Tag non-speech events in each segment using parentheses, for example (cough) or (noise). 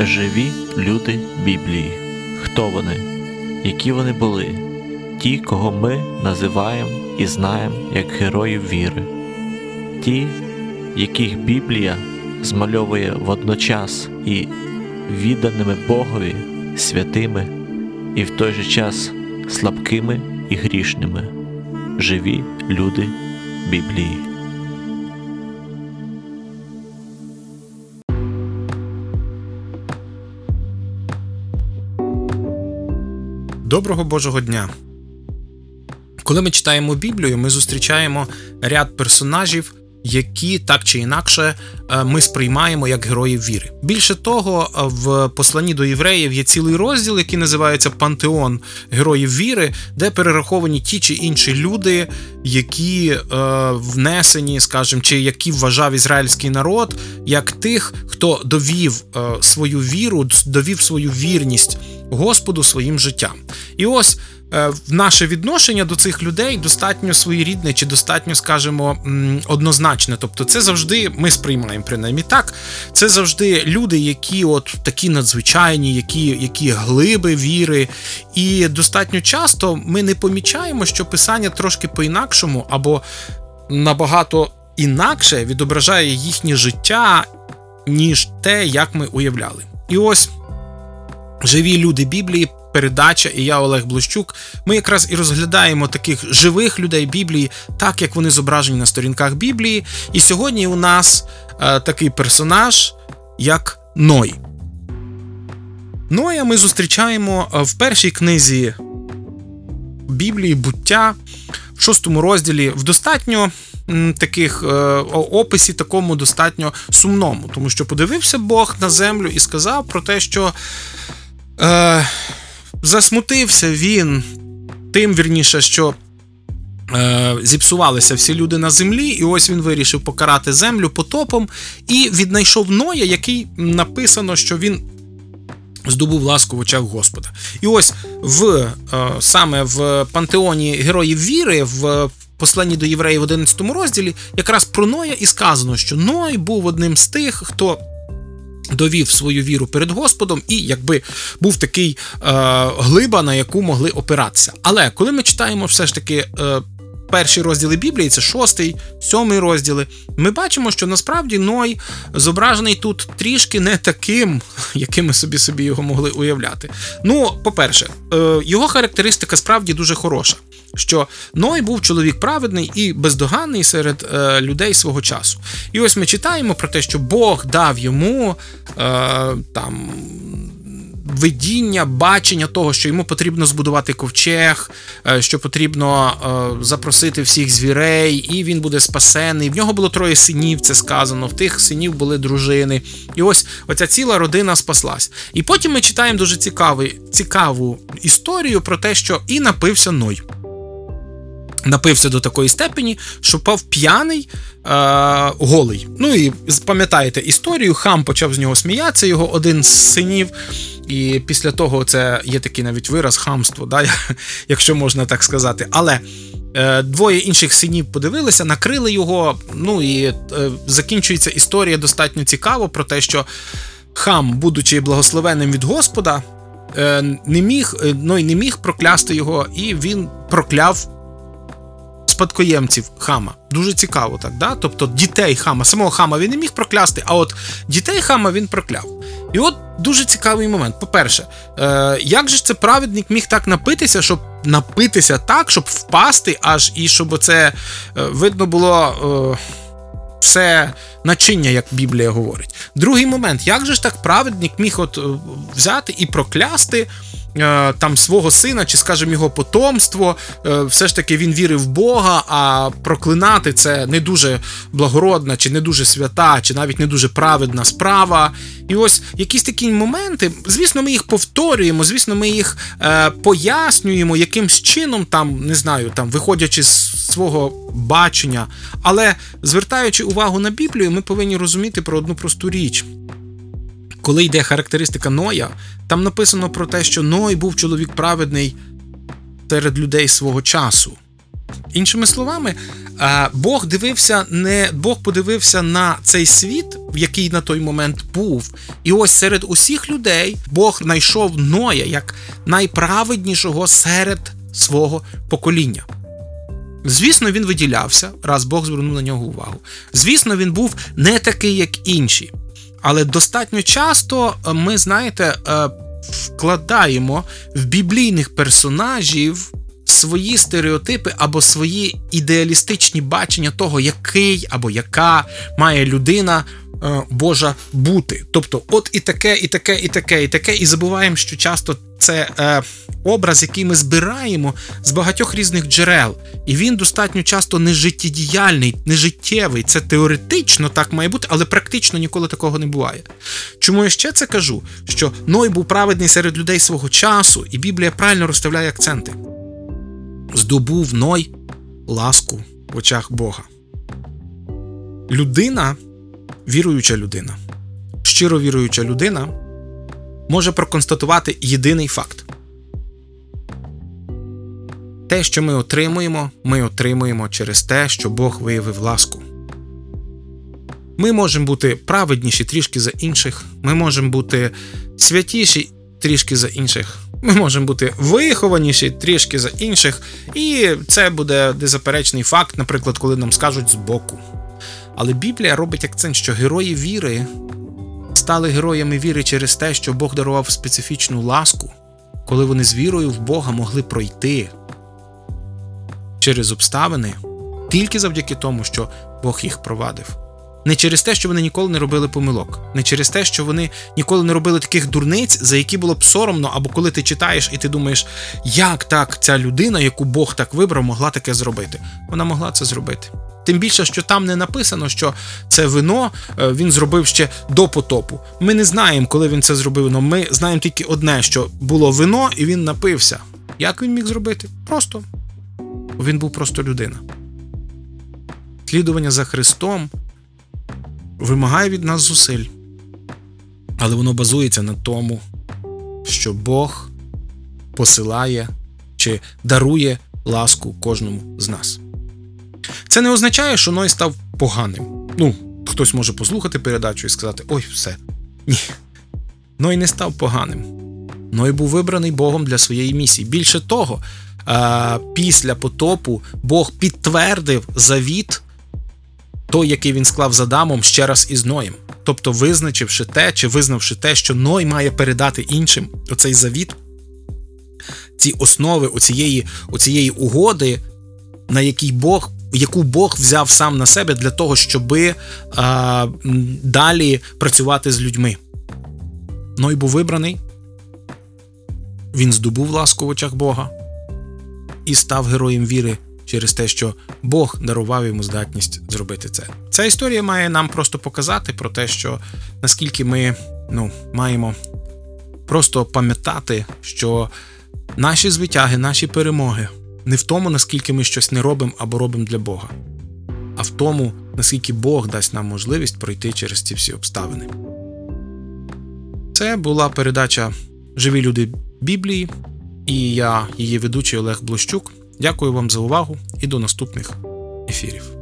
Живі люди Біблії. Хто вони? Які вони були? Ті, кого ми називаємо і знаємо як героїв віри, ті, яких Біблія змальовує водночас і відданими Богові, святими, і в той же час слабкими і грішними, живі люди Біблії. Доброго Божого дня! Коли ми читаємо Біблію, ми зустрічаємо ряд персонажів, які так чи інакше е, ми сприймаємо як героїв віри. Більше того, в посланні до євреїв є цілий розділ, який називається Пантеон героїв віри, де перераховані ті чи інші люди, які е, внесені, скажімо, чи які вважав ізраїльський народ, як тих, хто довів е, свою віру, довів свою вірність Господу своїм життям. І ось. Е, наше відношення до цих людей достатньо своєрідне чи достатньо, скажімо, однозначне. Тобто, це завжди ми сприймаємо принаймні так. Це завжди люди, які от такі надзвичайні, які які глиби віри. І достатньо часто ми не помічаємо, що писання трошки по-інакшому або набагато інакше відображає їхнє життя, ніж те, як ми уявляли. І ось живі люди Біблії передача і я, Олег Блощук. Ми якраз і розглядаємо таких живих людей Біблії, так як вони зображені на сторінках Біблії. І сьогодні у нас е, такий персонаж, як Ной. Ноя ми зустрічаємо е, в першій книзі Біблії буття в шостому розділі в достатньо. Таких е, описі такому достатньо сумному, тому що подивився Бог на землю і сказав про те, що е, засмутився він тим вірніше, що е, зіпсувалися всі люди на землі, і ось він вирішив покарати землю потопом і віднайшов Ноя, який написано, що він. Здобув ласку в очах Господа. І ось в е, саме в пантеоні героїв віри, в посланні до євреїв в 11 розділі, якраз про Ноя і сказано, що Ной був одним з тих, хто довів свою віру перед Господом, і якби був такий е, глиба, на яку могли опиратися. Але коли ми читаємо все ж таки. Е, Перші розділи Біблії, це шостий, сьомий розділи. Ми бачимо, що насправді Ной зображений тут трішки не таким, (laughs) яким ми собі собі його могли уявляти. Ну, по-перше, е, його характеристика справді дуже хороша що Ной був чоловік праведний і бездоганний серед е, людей свого часу. І ось ми читаємо про те, що Бог дав йому е, там. Видіння, бачення того, що йому потрібно збудувати ковчег, е, що потрібно е, запросити всіх звірей, і він буде спасений. В нього було троє синів, це сказано. В тих синів були дружини. І ось оця ціла родина спаслась. І потім ми читаємо дуже цікавий, цікаву історію про те, що і напився Ной напився до такої степені, що пав п'яний е, голий. Ну і пам'ятаєте історію, хам почав з нього сміятися, його один з синів. І після того це є такий навіть вираз хамство, да, (laughs) якщо можна так сказати. Але е, двоє інших синів подивилися, накрили його. Ну і е, закінчується історія достатньо цікаво про те, що хам, будучи благословенним від Господа, е, не міг, е, ну, і не міг проклясти його, і він прокляв спадкоємців хама. Дуже цікаво, так, да? Тобто дітей хама, самого хама він не міг проклясти, а от дітей хама він прокляв. І от дуже цікавий момент. По-перше, е, як же це праведник міг так напитися, щоб напитися так, щоб впасти, аж і щоб це е, видно було. Е, все начиння, як Біблія говорить. Другий момент, як же ж так праведник міг от е, взяти і проклясти там свого сина, чи, скажімо, його потомство. Е, все ж таки він вірив в Бога, а проклинати це не дуже благородна, чи не дуже свята, чи навіть не дуже праведна справа. І ось якісь такі моменти, звісно, ми їх повторюємо, звісно, ми їх е, пояснюємо якимсь чином, там, не знаю, там, виходячи з свого бачення. Але звертаючи увагу на Біблію, ми повинні розуміти про одну просту річ коли йде характеристика Ноя, там написано про те, що Ной був чоловік праведний серед людей свого часу. Іншими словами, Бог дивився не Бог подивився на цей світ, який на той момент був. І ось серед усіх людей Бог знайшов Ноя як найправеднішого серед свого покоління. Звісно, він виділявся, раз Бог звернув на нього увагу. Звісно, він був не такий, як інші. Але достатньо часто ми, знаєте, вкладаємо в біблійних персонажів свої стереотипи або свої ідеалістичні бачення того, який або яка має людина е, Божа бути. Тобто, от і таке, і таке, і таке, і таке, і забуваємо, що часто це е, образ, який ми збираємо з багатьох різних джерел, і він достатньо часто не життєдіяльний, не життєвий. Це теоретично так має бути, але практично ніколи такого не буває. Чому я ще це кажу? Що Ной був праведний серед людей свого часу, і Біблія правильно розставляє акценти. Здобув Ной ласку в очах Бога. Людина, віруюча людина, щиро віруюча людина може проконстатувати єдиний факт. Те, що ми отримуємо, ми отримуємо через те, що Бог виявив ласку. Ми можемо бути праведніші трішки за інших, ми можемо бути святіші трішки за інших, ми можемо бути вихованіші трішки за інших, і це буде незаперечний факт, наприклад, коли нам скажуть збоку. Але Біблія робить акцент, що герої віри стали героями віри через те, що Бог дарував специфічну ласку, коли вони з вірою в Бога могли пройти через обставини тільки завдяки тому, що Бог їх провадив. Не через те, що вони ніколи не робили помилок, не через те, що вони ніколи не робили таких дурниць, за які було б соромно, або коли ти читаєш і ти думаєш, як так ця людина, яку Бог так вибрав, могла таке зробити. Вона могла це зробити. Тим більше, що там не написано, що це вино е, він зробив ще до потопу. Ми не знаємо, коли він це зробив. але Ми знаємо тільки одне: що було вино, і він напився. Як він міг зробити? Просто він був просто людина. Слідування за Христом вимагає від нас зусиль, але воно базується на тому, що Бог посилає чи дарує ласку кожному з нас. Це не означає, що Ной став поганим. Ну, хтось може послухати передачу і сказати: ой, все. Ні. Ной не став поганим. Ной був вибраний Богом для своєї місії. Більше того, після потопу Бог підтвердив завіт, той, який він склав з Адамом, ще раз із Ноєм. Тобто, визначивши те, чи визнавши те, що Ной має передати іншим оцей завіт, ці основи оцієї, оцієї угоди, на якій Бог яку Бог взяв сам на себе для того, щоби а, далі працювати з людьми. Ной був вибраний, він здобув ласку в очах Бога і став героєм віри через те, що Бог дарував йому здатність зробити це. Ця історія має нам просто показати про те, що наскільки ми ну, маємо просто пам'ятати, що наші звитяги, наші перемоги не в тому, наскільки ми щось не робимо або робимо для Бога, а в тому, наскільки Бог дасть нам можливість пройти через ці всі обставини. Це була передача Живі люди Біблії, і я, її ведучий Олег Блощук. Дякую вам за увагу і до наступних ефірів.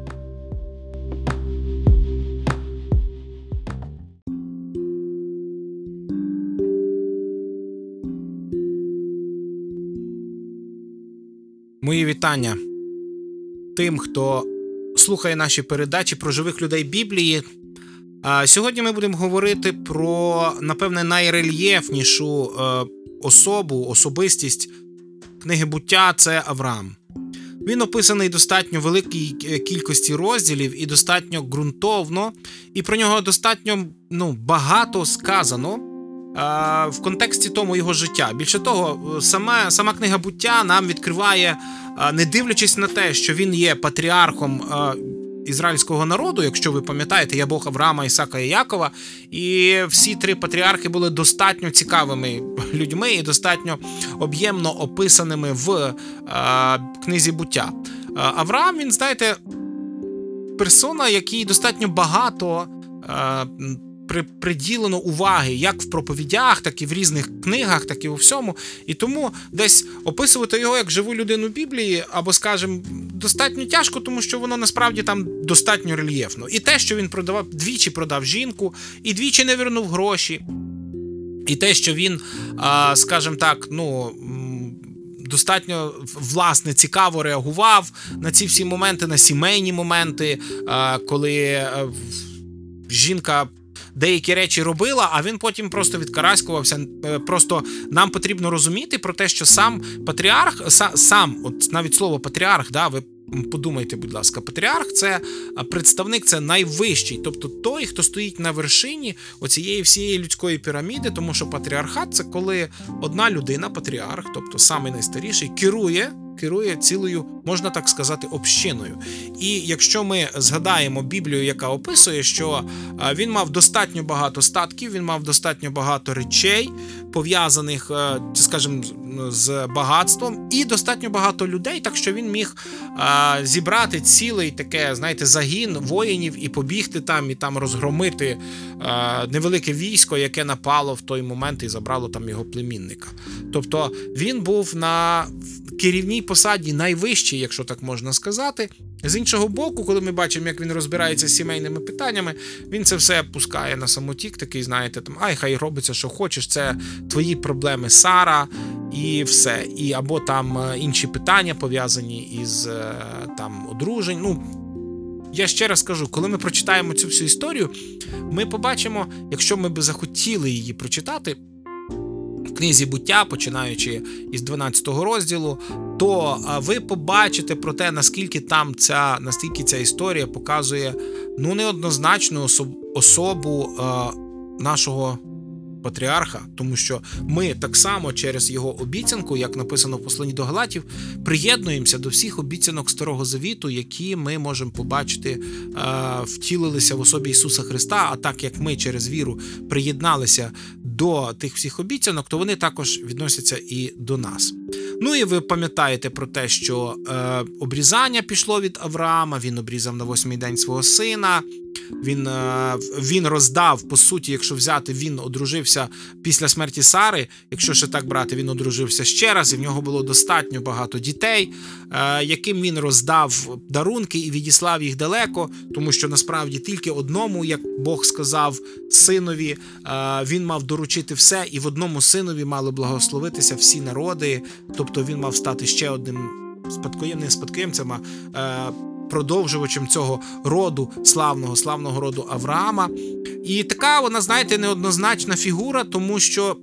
Мої вітання тим, хто слухає наші передачі про живих людей Біблії. Сьогодні ми будемо говорити про, напевне, найрельєфнішу е, особу, особистість книги буття це Авраам. Він описаний достатньо великій кількості розділів і достатньо ґрунтовно, і про нього достатньо ну, багато сказано в контексті тому його життя. Більше того, сама сама книга буття нам відкриває, не дивлячись на те, що він є патріархом ізраїльського народу, якщо ви пам'ятаєте, я Бог Авраама, Ісака і Якова. І всі три патріархи були достатньо цікавими людьми і достатньо об'ємно описаними в книзі буття. Авраам, він, знаєте, персона, який достатньо багато при, приділено уваги як в проповідях, так і в різних книгах, так і у всьому. І тому десь описувати його як живу людину Біблії, або, скажімо, достатньо тяжко, тому що воно насправді там достатньо рельєфно. І те, що він продавав, двічі продав жінку, і двічі не вернув гроші. І те, що він, скажімо так, ну. Достатньо власне цікаво реагував на ці всі моменти, на сімейні моменти, коли е, жінка деякі речі робила, а він потім просто відкараськувався. Е, просто нам потрібно розуміти про те, що сам патріарх, сам, от навіть слово патріарх, да, ви Подумайте, будь ласка, патріарх це представник, це найвищий, тобто той, хто стоїть на вершині оцієї всієї людської піраміди, тому що патріархат це коли одна людина, патріарх, тобто самий найстаріший, керує керує цілою, можна так сказати, общиною. І якщо ми згадаємо Біблію, яка описує, що він мав достатньо багато статків, він мав достатньо багато речей, пов'язаних, е, скажімо, з багатством, і достатньо багато людей, так що він міг зібрати цілий таке, знаєте, загін воїнів і побігти там, і там розгромити невелике військо, яке напало в той момент і забрало там його племінника. Тобто він був на керівній посаді найвищий, якщо так можна сказати. З іншого боку, коли ми бачимо, як він розбирається з сімейними питаннями, він це все пускає на самотік, такий, знаєте, там ай, хай робиться, що хочеш, це твої проблеми Сара і все. І Або там е, інші питання пов'язані із е, там одружень. Ну, я ще раз кажу, коли ми прочитаємо цю всю історію, ми побачимо, якщо ми би захотіли її прочитати книзі буття, починаючи із 12 розділу, то ви побачите про те, наскільки там ця наскільки ця історія показує ну неоднозначну особу нашого патріарха, тому що ми так само через його обіцянку, як написано в посланні до Галатів, приєднуємося до всіх обіцянок Старого Завіту, які ми можемо побачити, втілилися в особі Ісуса Христа. А так як ми через віру приєдналися до тих всіх обіцянок, то вони також відносяться і до нас. Ну і ви пам'ятаєте про те, що е, обрізання пішло від Авраама, він обрізав на восьмий день свого сина. Він е, він роздав, по суті, якщо взяти, він одружився після смерті Сари. Якщо ще так брати, він одружився ще раз, і в нього було достатньо багато дітей, е, яким він роздав дарунки і відіслав їх далеко, тому що насправді тільки одному, як Бог сказав, синові, е, він мав доручити все, і в одному синові мали благословитися всі народи. Тобто він мав стати ще одним спадкоємним спадкоємцем продовжувачем цього роду, славного, славного роду Авраама. І така вона, знаєте, неоднозначна фігура, тому що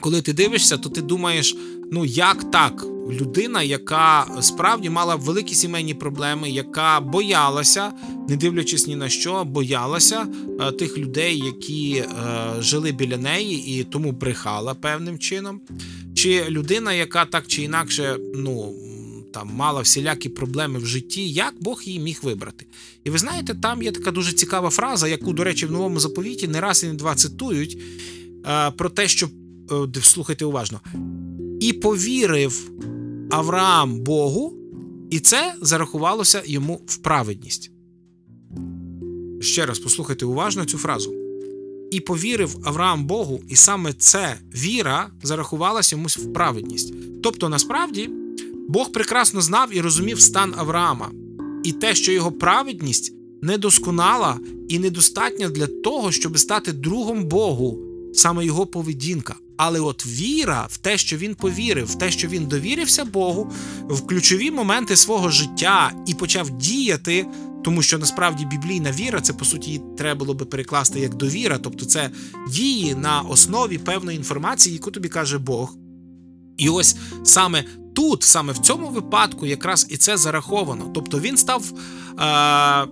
коли ти дивишся, то ти думаєш, ну як так? Людина, яка справді мала великі сімейні проблеми, яка боялася, не дивлячись ні на що, боялася е, тих людей, які е, жили біля неї, і тому брехала певним чином. Чи людина, яка так чи інакше, ну там мала всілякі проблеми в житті, як Бог її міг вибрати. І ви знаєте, там є така дуже цікава фраза, яку, до речі, в новому заповіті не раз і не два цитують е, про те, що слухайте уважно, і повірив Авраам Богу, і це зарахувалося йому в праведність. Ще раз послухайте уважно цю фразу. І повірив Авраам Богу, і саме це віра зарахувалася йомусь в праведність. Тобто, насправді, Бог прекрасно знав і розумів стан Авраама, і те, що його праведність недосконала і недостатня для того, щоб стати другом Богу, саме його поведінка. Але от віра в те, що він повірив, в те, що він довірився Богу, в ключові моменти свого життя і почав діяти, тому що насправді біблійна віра, це по суті треба було би перекласти як довіра, тобто це дії на основі певної інформації, яку тобі каже Бог. І ось саме тут, саме в цьому випадку, якраз і це зараховано. Тобто він став е,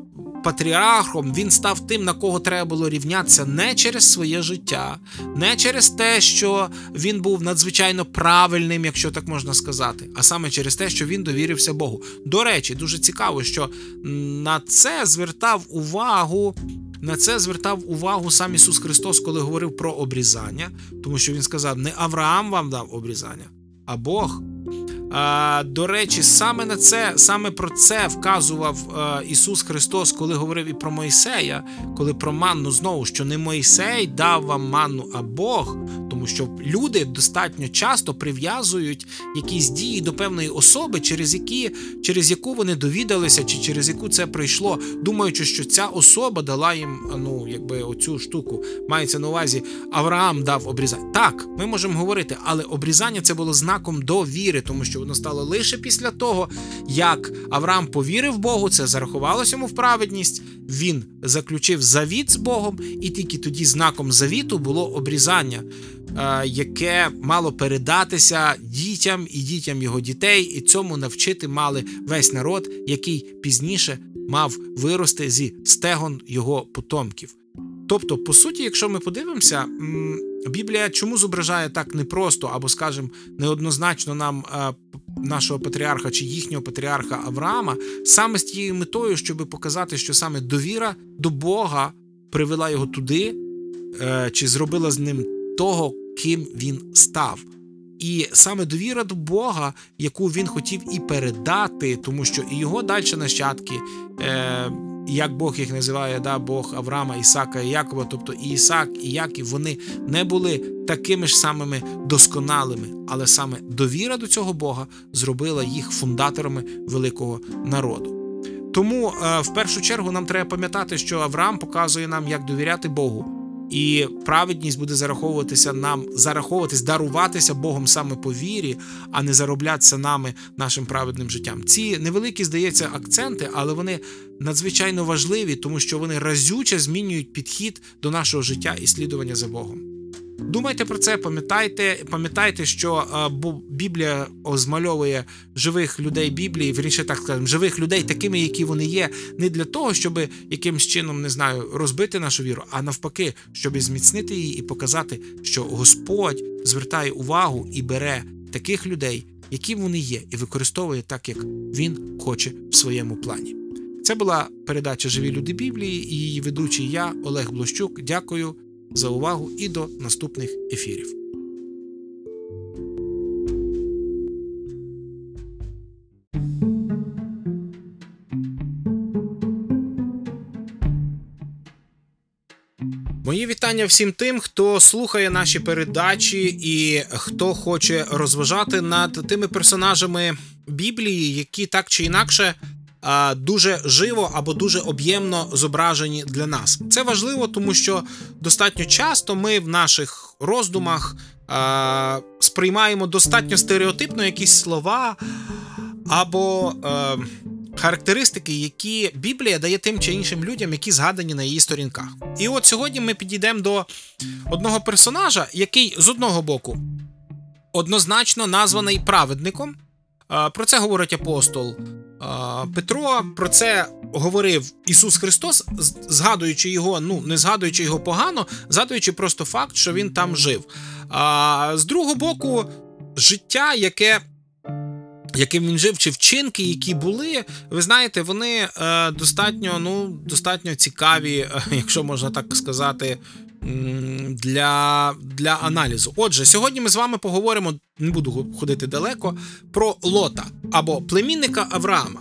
патріархом, він став тим, на кого треба було рівнятися не через своє життя, не через те, що він був надзвичайно правильним, якщо так можна сказати, а саме через те, що він довірився Богу. До речі, дуже цікаво, що на це звертав увагу. На це звертав увагу сам Ісус Христос, коли говорив про обрізання, тому що Він сказав: не Авраам вам дав обрізання, а Бог. До речі, саме на це, саме про це вказував Ісус Христос, коли говорив і про Мойсея, коли про манну знову, що не Мойсей дав вам манну, а Бог, тому що люди достатньо часто прив'язують якісь дії до певної особи, через які через яку вони довідалися, чи через яку це прийшло, думаючи, що ця особа дала їм ну, якби оцю штуку. Мається на увазі, Авраам дав обрізання. Так, ми можемо говорити, але обрізання це було знаком довіри, тому що воно стало лише після того, як Авраам повірив Богу, це зарахувалося йому в праведність. Він заключив завіт з Богом, і тільки тоді знаком завіту було обрізання, яке мало передатися дітям і дітям його дітей, і цьому навчити мали весь народ, який пізніше мав вирости зі стегон його потомків. Тобто, по суті, якщо ми подивимося, Біблія чому зображає так непросто або, скажімо, неоднозначно нам нашого патріарха чи їхнього патріарха Авраама, саме з тією метою, щоб показати, що саме довіра до Бога привела його туди, е, чи зробила з ним того, ким він став. І саме довіра до Бога, яку він хотів і передати, тому що і його далі нащадки. Е, як Бог їх називає, да, Бог Авраама, Ісака і Якова, тобто і Ісак, і Яків, вони не були такими ж самими досконалими, але саме довіра до цього Бога зробила їх фундаторами великого народу. Тому е, в першу чергу нам треба пам'ятати, що Авраам показує нам, як довіряти Богу. І праведність буде зараховуватися нам, зараховуватись, даруватися Богом саме по вірі, а не зароблятися нами нашим праведним життям. Ці невеликі, здається, акценти, але вони надзвичайно важливі, тому що вони разюче змінюють підхід до нашого життя і слідування за Богом. Думайте про це, пам'ятайте, пам'ятайте, що Біблія озмальовує живих людей Біблії, вірніше так скажемо, живих людей такими, які вони є, не для того, щоб якимсь чином не знаю, розбити нашу віру, а навпаки, щоб зміцнити її і показати, що Господь звертає увагу і бере таких людей, які вони є, і використовує так, як він хоче в своєму плані. Це була передача Живі люди Біблії і її ведучий я, Олег Блощук. Дякую за увагу і до наступних ефірів. Мої вітання всім тим, хто слухає наші передачі і хто хоче розважати над тими персонажами Біблії, які так чи інакше дуже живо або дуже об'ємно зображені для нас. Це важливо, тому що достатньо часто ми в наших роздумах сприймаємо достатньо стереотипно якісь слова або. Е, характеристики, які Біблія дає тим чи іншим людям, які згадані на її сторінках. І от сьогодні ми підійдемо до одного персонажа, який з одного боку однозначно названий праведником. Про це говорить апостол Петро. Про це говорив Ісус Христос, згадуючи його, ну не згадуючи його погано, згадуючи просто факт, що він там жив. А з другого боку, життя, яке. Яким він жив, чи вчинки, які були, ви знаєте, вони е, достатньо ну, достатньо цікаві, (laughs) якщо можна так сказати, для для аналізу. Отже, сьогодні ми з вами поговоримо, не буду ходити далеко, про Лота або племінника Авраама.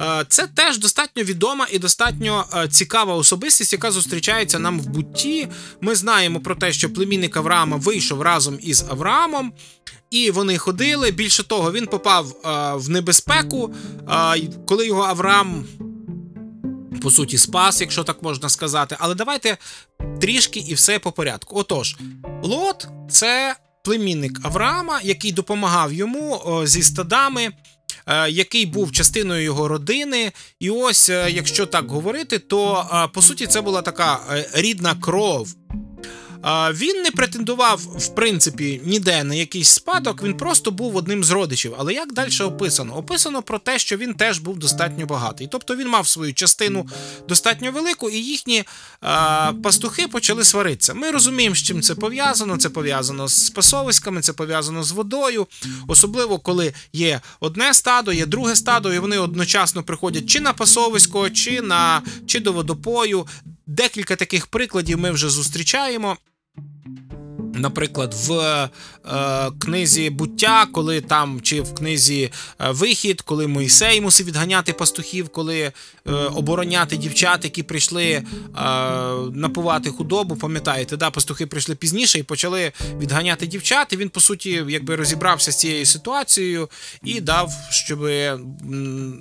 Е, це теж достатньо відома і достатньо е, цікава особистість, яка зустрічається нам в бутті. Ми знаємо про те, що племінник Авраама вийшов разом із Авраамом. І вони ходили. Більше того, він попав е, в небезпеку, коли його Авраам по суті, спас, якщо так можна сказати. Але давайте трішки і все по порядку. Отож, Лот це племінник Авраама, який допомагав йому зі стадами. Е, який був частиною його родини, і ось, е, якщо так говорити, то е, по суті це була така рідна кров він не претендував, в принципі, ніде на якийсь спадок, він просто був одним з родичів. Але як далі описано? Описано про те, що він теж був достатньо багатий. Тобто він мав свою частину достатньо велику, і їхні а, пастухи почали сваритися. Ми розуміємо, з чим це пов'язано. Це пов'язано з пасовиськами, це пов'язано з водою. Особливо, коли є одне стадо, є друге стадо, і вони одночасно приходять чи на пасовисько, чи на чи до водопою. Декілька таких прикладів ми вже зустрічаємо. Наприклад, в е, книзі буття, коли там, чи в книзі е, Вихід, коли Моїсей мусив відганяти пастухів, коли е, обороняти дівчат, які прийшли е, напувати худобу, пам'ятаєте, да, пастухи прийшли пізніше і почали відганяти дівчат. І він, по суті, якби розібрався з цією ситуацією і дав, щоб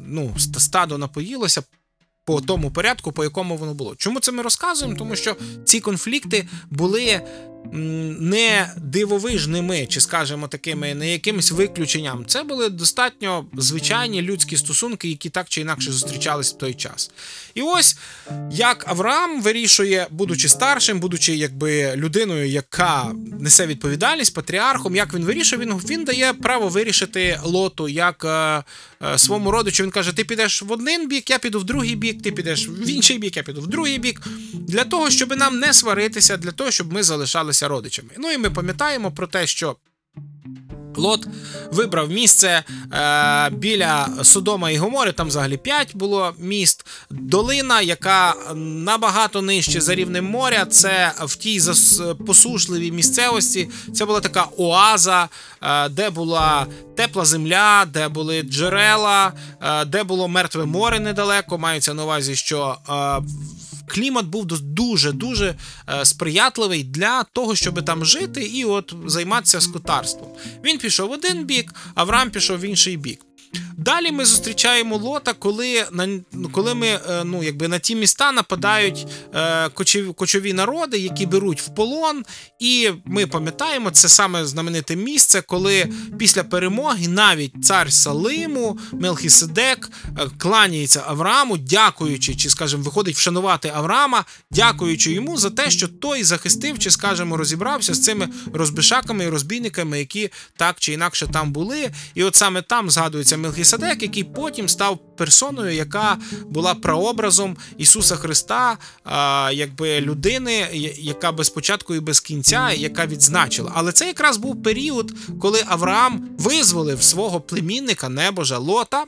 ну, стадо напоїлося по тому порядку, по якому воно було. Чому це ми розказуємо? Тому що ці конфлікти були не дивовижними, чи скажімо такими, не якимось виключенням. Це були достатньо звичайні людські стосунки, які так чи інакше зустрічались в той час. І ось як Авраам вирішує, будучи старшим, будучи якби людиною, яка несе відповідальність патріархом, як він вирішує, він він дає право вирішити лоту як е, е, своєму родичу. Він каже: Ти підеш в один бік, я піду в другий бік, ти підеш в інший бік, я піду в другий бік. Для того, щоб нам не сваритися, для того, щоб ми залишалися родичами. Ну і ми пам'ятаємо про те, що Лот вибрав місце е, біля Содома і Гомори, там взагалі 5 було міст. Долина, яка набагато нижче за рівнем моря. Це в тій посушливій місцевості. Це була така оаза, е, де була тепла земля, де були джерела, е, де було мертве море недалеко. Мається на увазі, що е, клімат був дуже дуже е, сприятливий для того, щоб там жити і от займатися скотарством. Він пішов в один бік, Авраам пішов в інший бік. Далі ми зустрічаємо лота, коли на коли ми е, ну, якби на ті міста нападають е, кочові, кочові народи, які беруть в полон. І ми пам'ятаємо це саме знамените місце, коли після перемоги навіть цар Салиму, Мелхіседек е, кланяється Аврааму, дякуючи, чи, скажімо, виходить вшанувати Авраама, дякуючи йому за те, що той захистив, чи, скажімо, розібрався з цими розбишаками і розбійниками, які так чи інакше там були. І от саме там згадується Мелхіседек, який потім став персоною, яка була прообразом Ісуса Христа, якби людини, яка без початку і без кінця, яка відзначила. Але це якраз був період, коли Авраам визволив свого племінника небожа Лота.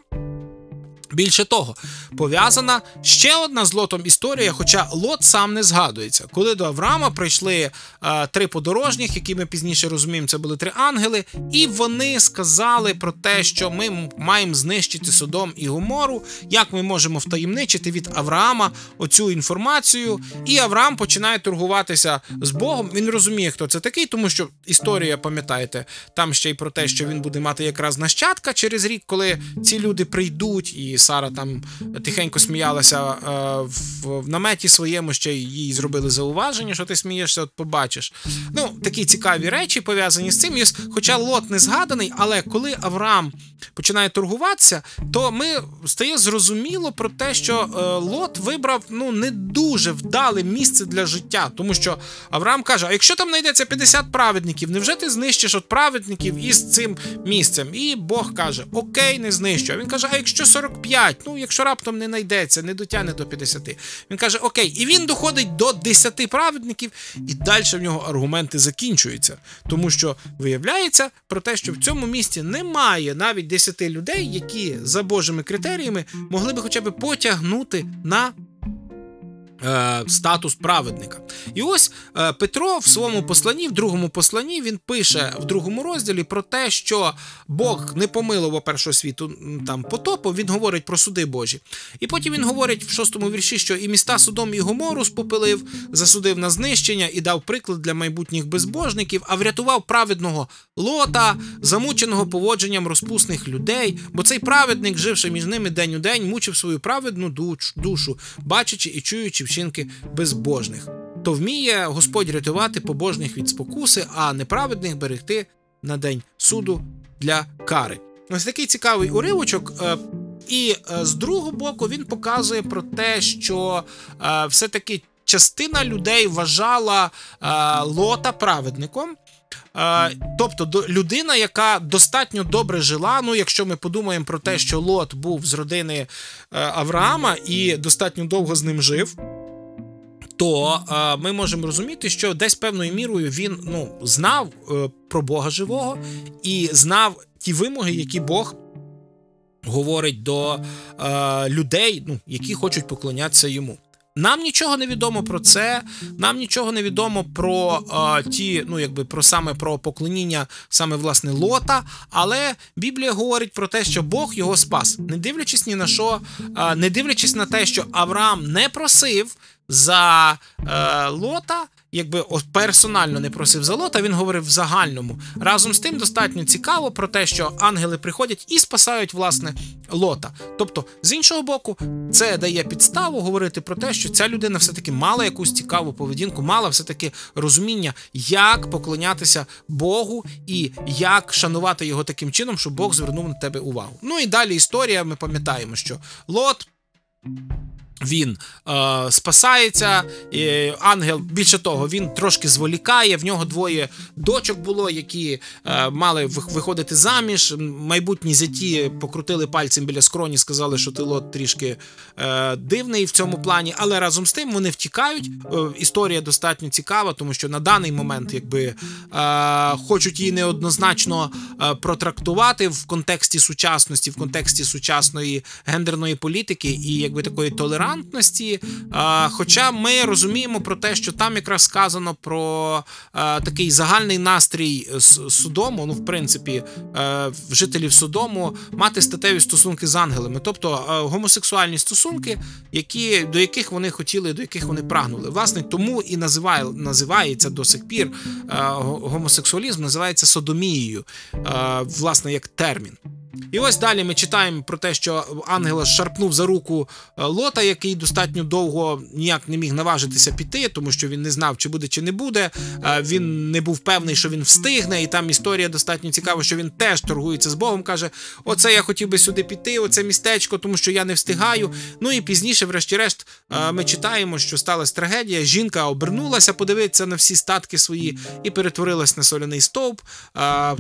Більше того, пов'язана ще одна з лотом історія, хоча лот сам не згадується. Коли до Авраама прийшли е, три подорожніх, які ми пізніше розуміємо, це були три ангели, і вони сказали про те, що ми маємо знищити Содом і Гомору, як ми можемо втаємничити від Авраама оцю інформацію. І Авраам починає торгуватися з Богом. Він розуміє, хто це такий, тому що історія, пам'ятаєте, там ще й про те, що він буде мати якраз нащадка через рік, коли ці люди прийдуть і. Сара там тихенько сміялася е, в наметі своєму, ще їй зробили зауваження, що ти смієшся, от побачиш. Ну, такі цікаві речі пов'язані з цим. Хоча лот не згаданий, але коли Авраам починає торгуватися, то ми стає зрозуміло про те, що е, лот вибрав ну не дуже вдале місце для життя, тому що Авраам каже: а якщо там знайдеться 50 праведників, невже ти знищиш от праведників із цим місцем? І Бог каже: Окей, не знищу. А він каже: А якщо 45? 5, ну якщо раптом не знайдеться, не дотягне до 50. Він каже: Окей, і він доходить до 10 праведників, і далі в нього аргументи закінчуються. Тому що виявляється про те, що в цьому місті немає навіть 10 людей, які за Божими критеріями могли би хоча б потягнути на статус праведника. І ось е, Петро в своєму посланні, в другому посланні, він пише в другому розділі про те, що Бог не помилував першого світу там потопу, він говорить про суди Божі. І потім він говорить в шостому вірші, що і міста Содом і Гомору спопилив, засудив на знищення і дав приклад для майбутніх безбожників, а врятував праведного лота, замученого поводженням розпусних людей. Бо цей праведник, живши між ними день у день, мучив свою праведну душу, бачачи і чуючи вчинки безбожних. То вміє Господь рятувати побожних від спокуси, а неправедних берегти на день суду для кари. Ось такий цікавий уривочок. Е, і е, з другого боку він показує про те, що е, все-таки частина людей вважала лота праведником. Тобто людина, яка достатньо добре жила. Ну, якщо ми подумаємо про те, що Лот був з родини Авраама і достатньо довго з ним жив то е, ми можемо розуміти, що десь певною мірою він ну, знав е, про Бога живого і знав ті вимоги, які Бог говорить до е, людей, ну, які хочуть поклонятися йому. Нам нічого не відомо про це. Нам нічого не відомо про е, ті, ну якби про саме про поклоніння саме власне лота. Але Біблія говорить про те, що Бог його спас, не дивлячись ні на що, е, не дивлячись на те, що Авраам не просив за е, лота якби персонально не просив за лота, він говорив в загальному. Разом з тим достатньо цікаво про те, що ангели приходять і спасають власне лота. Тобто, з іншого боку, це дає підставу говорити про те, що ця людина все-таки мала якусь цікаву поведінку, мала все-таки розуміння, як поклонятися Богу і як шанувати його таким чином, щоб Бог звернув на тебе увагу. Ну і далі історія. Ми пам'ятаємо, що Лот. Він е, спасається, і ангел більше того, він трошки зволікає. В нього двоє дочок було, які е, мали виходити заміж. Майбутні зяті покрутили пальцем біля скроні, сказали, що ти лот трішки е, дивний в цьому плані. Але разом з тим вони втікають. Е, історія достатньо цікава, тому що на даний момент, якби е, хочуть її неоднозначно е, протрактувати в контексті сучасності, в контексті сучасної гендерної політики і якби такої толерантності толерантності. Хоча ми розуміємо про те, що там якраз сказано про такий загальний настрій Содому, ну, в принципі, жителів Содому, мати статеві стосунки з ангелами, тобто гомосексуальні стосунки, які, до яких вони хотіли, до яких вони прагнули. Власне, тому і називає, називається до сих пір гомосексуалізм, називається содомією, власне, як термін. І ось далі ми читаємо про те, що ангел шарпнув за руку е, лота, який достатньо довго ніяк не міг наважитися піти, тому що він не знав, чи буде, чи не буде. Е, він не був певний, що він встигне, і там історія достатньо цікава, що він теж торгується з Богом. каже: Оце я хотів би сюди піти, оце містечко, тому що я не встигаю. Ну і пізніше, врешті-решт, е, ми читаємо, що сталася трагедія. Жінка обернулася, подивитися на всі статки свої і перетворилась на соляний стовп.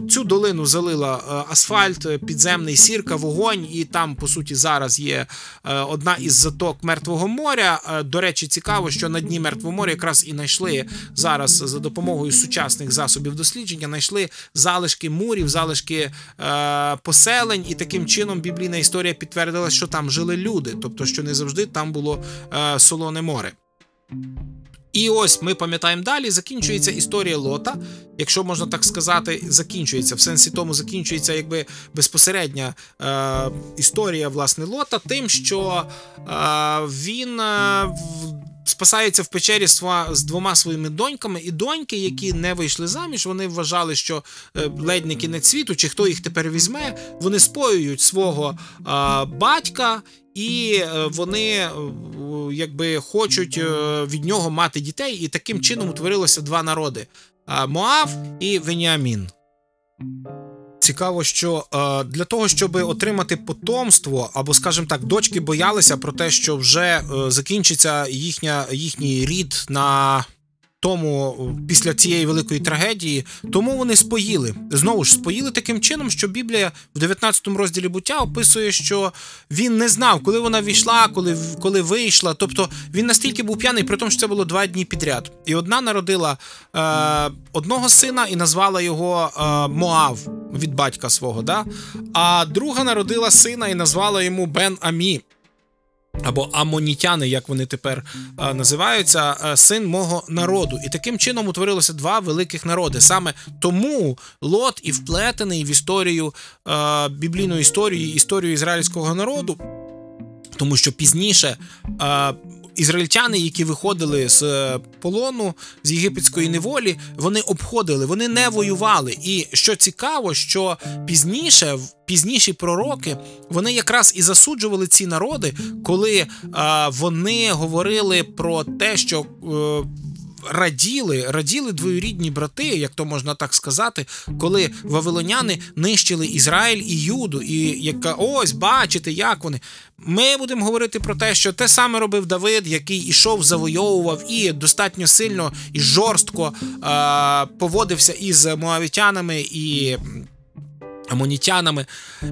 Цю долину залила асфальт під підземний сірка, вогонь, і там, по суті, зараз є е, одна із заток Мертвого моря. Е, до речі, цікаво, що на дні Мертвого моря якраз і знайшли зараз за допомогою сучасних засобів дослідження, знайшли залишки мурів, залишки е, поселень, і таким чином біблійна історія підтвердила, що там жили люди, тобто, що не завжди там було е, солоне море. І ось ми пам'ятаємо далі, закінчується історія лота, якщо можна так сказати, закінчується. В сенсі тому, закінчується якби безпосередня е, історія власне лота, тим, що е, він е, спасається в печері з двома своїми доньками, і доньки, які не вийшли заміж, вони вважали, що е, ледь не кінець світу, чи хто їх тепер візьме, вони споюють свого е, батька. І е, вони якби хочуть від нього мати дітей, і таким чином утворилося два народи: Моав і Веніамін. Цікаво, що е, для того, щоб отримати потомство, або, скажімо так, дочки боялися про те, що вже е, закінчиться їхня, їхній рід на тому після цієї великої трагедії, тому вони споїли. Знову ж споїли таким чином, що Біблія в 19 розділі буття описує, що він не знав, коли вона війшла, коли коли вийшла. Тобто він настільки був п'яний, при тому, що це було два дні підряд. І одна народила е, одного сина і назвала його е, Моав від батька свого. Да? А друга народила сина і назвала йому Бен Амі або амонітяни, як вони тепер а, називаються, а, син мого народу. І таким чином утворилося два великих народи. Саме тому Лот і вплетений в історію а, біблійну історію, історію ізраїльського народу, тому що пізніше. Ізраїльтяни, які виходили з полону з єгипетської неволі, вони обходили, вони не воювали. І що цікаво, що пізніше пізніші пророки вони якраз і засуджували ці народи, коли е, вони говорили про те, що. Е, раділи, раділи двоюрідні брати, як то можна так сказати, коли вавилоняни нищили Ізраїль і Юду, і яка ось бачите, як вони. Ми будемо говорити про те, що те саме робив Давид, який ішов, завойовував і достатньо сильно і жорстко е- поводився із моавітянами і амонітянами.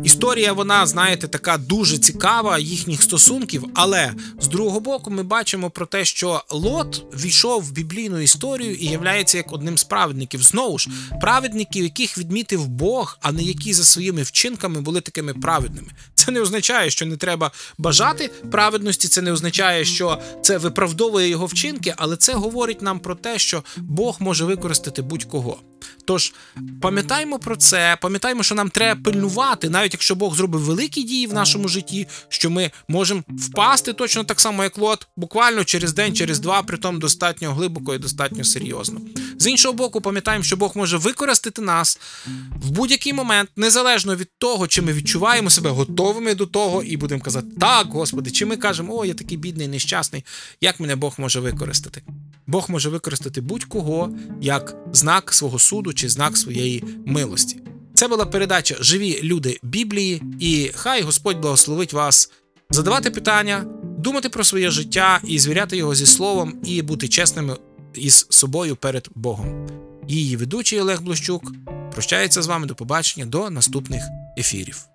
Історія, вона, знаєте, така дуже цікава їхніх стосунків. Але з другого боку, ми бачимо про те, що Лот війшов в біблійну історію і являється як одним з праведників. Знову ж, праведників, яких відмітив Бог, а не які за своїми вчинками були такими праведними. Це не означає, що не треба бажати праведності. Це не означає, що це виправдовує його вчинки, але це говорить нам про те, що Бог може використати будь-кого. Тож пам'ятаємо про це, пам'ятаємо, що нам треба пильнувати, навіть якщо Бог зробив великі дії в нашому житті, що ми можемо впасти точно так само, як Лот, буквально через день, через два, притом достатньо глибоко і достатньо серйозно. З іншого боку, пам'ятаємо, що Бог може використати нас в будь-який момент, незалежно від того, чи ми відчуваємо себе готовими до того, і будемо казати, так, Господи, чи ми кажемо, о, я такий бідний, нещасний, як мене Бог може використати. Бог може використати будь-кого як знак свого суду чи знак своєї милості. Це була передача Живі люди Біблії, і хай Господь благословить вас задавати питання, думати про своє життя і звіряти його зі словом, і бути чесними із собою перед Богом. Її ведучий Олег Блощук прощається з вами до побачення до наступних ефірів.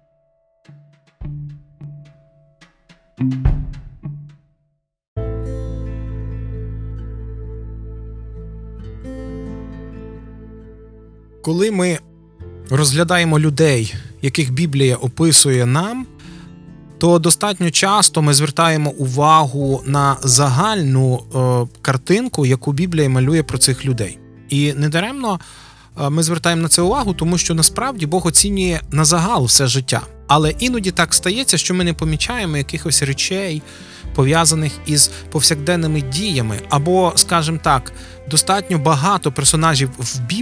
Коли ми розглядаємо людей, яких Біблія описує нам, то достатньо часто ми звертаємо увагу на загальну е, картинку, яку Біблія малює про цих людей. І недаремно е, ми звертаємо на це увагу, тому що насправді Бог оцінює на загал все життя. Але іноді так стається, що ми не помічаємо якихось речей, пов'язаних із повсякденними діями, або, скажімо так, достатньо багато персонажів в Біблії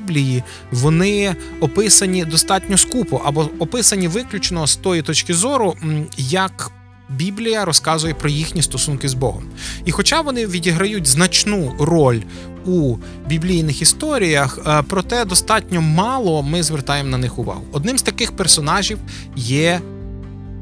вони описані достатньо скупо, або описані виключно з тої точки зору, як Біблія розказує про їхні стосунки з Богом. І хоча вони відіграють значну роль у біблійних історіях, е, проте достатньо мало ми звертаємо на них увагу. Одним з таких персонажів є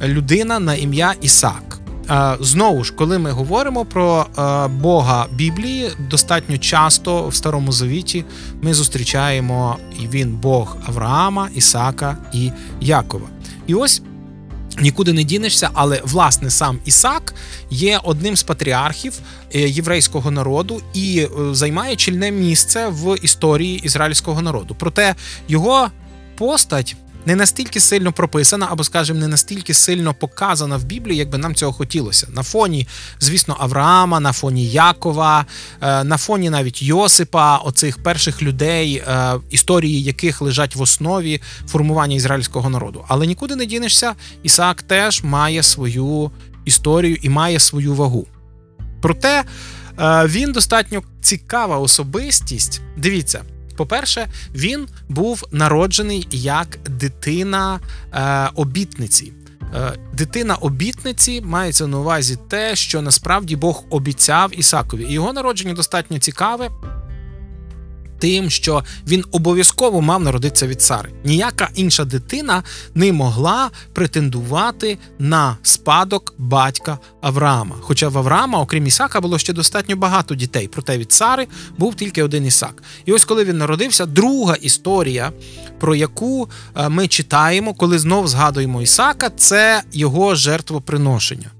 людина на ім'я Ісак. Е, знову ж, коли ми говоримо про е, Бога Біблії, достатньо часто в Старому Завіті ми зустрічаємо і він Бог Авраама, Ісака і Якова. І ось. Нікуди не дінешся, але власне сам Ісак є одним з патріархів е, єврейського народу і займає чільне місце в історії ізраїльського народу. Проте його постать не настільки сильно прописана, або, скажімо, не настільки сильно показана в Біблії, як би нам цього хотілося. На фоні, звісно, Авраама, на фоні Якова, е, на фоні навіть Йосипа, оцих перших людей, е, історії яких лежать в основі формування ізраїльського народу. Але нікуди не дінешся, Ісаак теж має свою історію і має свою вагу. Проте е, він достатньо цікава особистість. Дивіться. По-перше, він був народжений як дитина е, обітниці. Е, дитина обітниці мається на увазі те, що насправді Бог обіцяв Ісакові. І його народження достатньо цікаве тим, що він обов'язково мав народитися від цари. Ніяка інша дитина не могла претендувати на спадок батька Авраама. Хоча в Авраама, окрім Ісака, було ще достатньо багато дітей. Проте від цари був тільки один Ісак. І ось коли він народився, друга історія, про яку е, ми читаємо, коли знов згадуємо Ісака, це його жертвоприношення.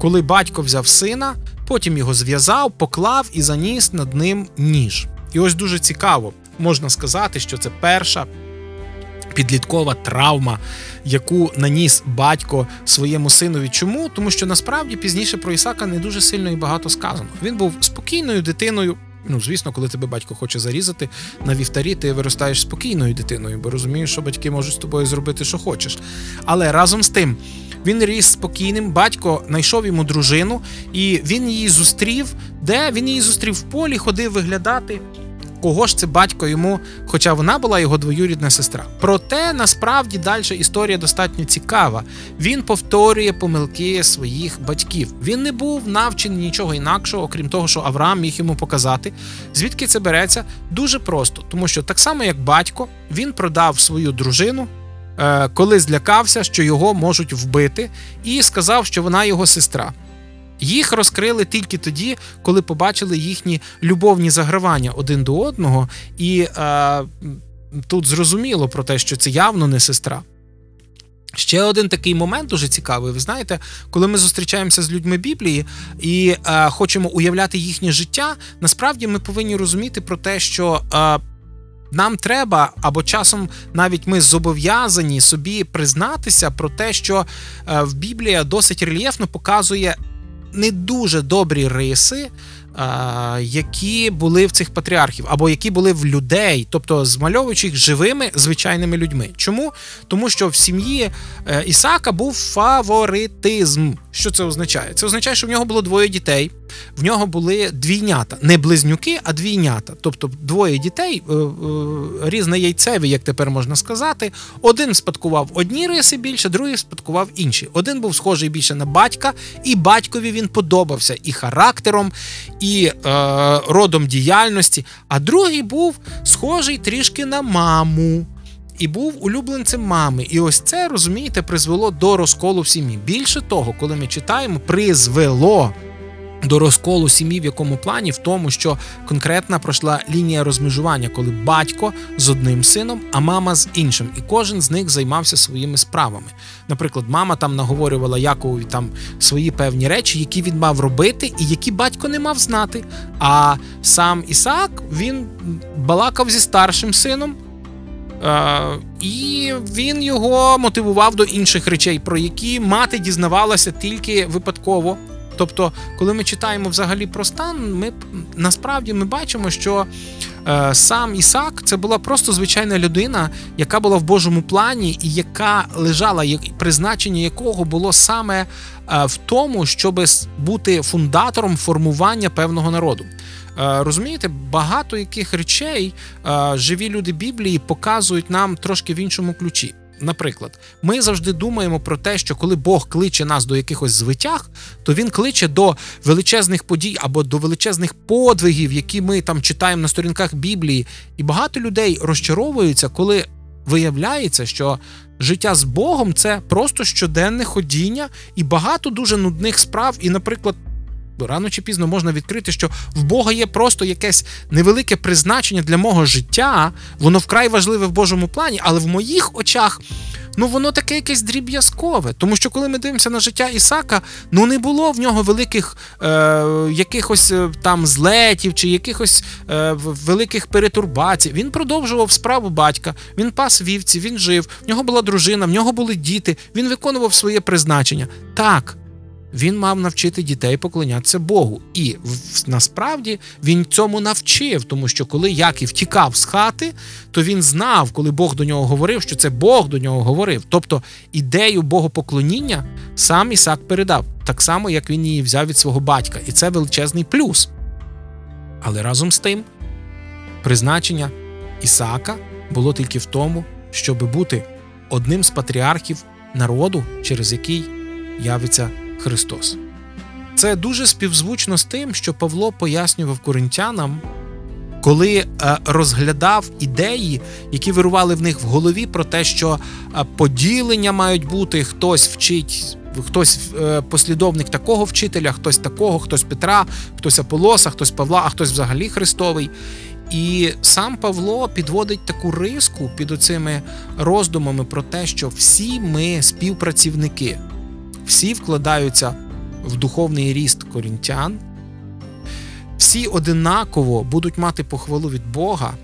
Коли батько взяв сина, потім його зв'язав, поклав і заніс над ним ніж. І ось дуже цікаво, можна сказати, що це перша підліткова травма, яку наніс батько своєму синові. Чому? Тому що насправді пізніше про Ісака не дуже сильно і багато сказано. Він був спокійною дитиною. Ну, звісно, коли тебе батько хоче зарізати на вівтарі, ти виростаєш спокійною дитиною, бо розумієш, що батьки можуть з тобою зробити, що хочеш. Але разом з тим він ріс спокійним. Батько знайшов йому дружину, і він її зустрів. Де він її зустрів в полі, ходив виглядати. Кого ж це батько йому, хоча вона була його двоюрідна сестра. Проте насправді далі історія достатньо цікава. Він повторює помилки своїх батьків. Він не був навчений нічого інакшого, окрім того, що Авраам міг йому показати. Звідки це береться? Дуже просто, тому що так само, як батько, він продав свою дружину. Е, коли злякався, що його можуть вбити, і сказав, що вона його сестра. Їх розкрили тільки тоді, коли побачили їхні любовні загравання один до одного, і е, тут зрозуміло про те, що це явно не сестра. Ще один такий момент дуже цікавий. Ви знаєте, коли ми зустрічаємося з людьми Біблії і е, хочемо уявляти їхнє життя, насправді ми повинні розуміти про те, що е, нам треба, або часом навіть ми зобов'язані собі признатися про те, що е, в Біблія досить рельєфно показує не дуже добрі риси. Які були в цих патріархів, або які були в людей, тобто змальовуючи їх живими звичайними людьми. Чому? Тому що в сім'ї е, Ісака був фаворитизм. Що це означає? Це означає, що в нього було двоє дітей, в нього були двійнята, не близнюки, а двійнята. Тобто двоє дітей, е, е, різнояйцеві, як тепер можна сказати. Один спадкував одні риси більше, другий спадкував інші. Один був схожий більше на батька, і батькові він подобався і характером, і е, родом діяльності, а другий був схожий трішки на маму. І був улюбленцем мами. І ось це, розумієте, призвело до розколу в сім'ї. Більше того, коли ми читаємо, призвело до розколу сім'ї в якому плані, в тому, що конкретна пройшла лінія розмежування, коли батько з одним сином, а мама з іншим, і кожен з них займався своїми справами. Наприклад, мама там наговорювала Яковові там свої певні речі, які він мав робити, і які батько не мав знати. А сам Ісаак він балакав зі старшим сином. Е, і він його мотивував до інших речей, про які мати дізнавалася тільки випадково. Тобто, коли ми читаємо взагалі про стан, ми насправді ми бачимо, що е, сам Ісак це була просто звичайна людина, яка була в Божому плані, і яка лежала, призначення якого було саме е, в тому, щоб бути фундатором формування певного народу. Е, розумієте, багато яких речей е, живі люди Біблії показують нам трошки в іншому ключі. Наприклад, ми завжди думаємо про те, що коли Бог кличе нас до якихось звитяг, то він кличе до величезних подій або до величезних подвигів, які ми там читаємо на сторінках Біблії. І багато людей розчаровуються, коли виявляється, що життя з Богом це просто щоденне ходіння і багато дуже нудних справ. І, наприклад, рано чи пізно можна відкрити, що в Бога є просто якесь невелике призначення для мого життя, воно вкрай важливе в Божому плані, але в моїх очах. Ну, воно таке якесь дріб'язкове. Тому що коли ми дивимося на життя Ісака, ну не було в нього великих е, якихось е, там злетів чи якихось е, великих перетурбацій. Він продовжував справу батька, він пас вівці, він жив, в нього була дружина, в нього були діти, він виконував своє призначення. Так, він мав навчити дітей поклонятися Богу. І насправді він цьому навчив, тому що коли Яків тікав з хати, то він знав, коли Бог до нього говорив, що це Бог до нього говорив. Тобто ідею богопоклоніння сам Ісак передав, так само, як він її взяв від свого батька. І це величезний плюс. Але разом з тим, призначення Ісака було тільки в тому, щоб бути одним з патріархів народу, через який явиться. Христос. Це дуже співзвучно з тим, що Павло пояснював коринтянам, коли е, розглядав ідеї, які вирували в них в голові, про те, що е, поділення мають бути, хтось вчить. Хтось е, послідовник такого вчителя, хтось такого, хтось Петра, хтось Аполоса, хтось Павла, а хтось взагалі Христовий. І сам Павло підводить таку риску під оцими роздумами про те, що всі ми співпрацівники всі вкладаються в духовний ріст корінтян, всі одинаково будуть мати похвалу від Бога.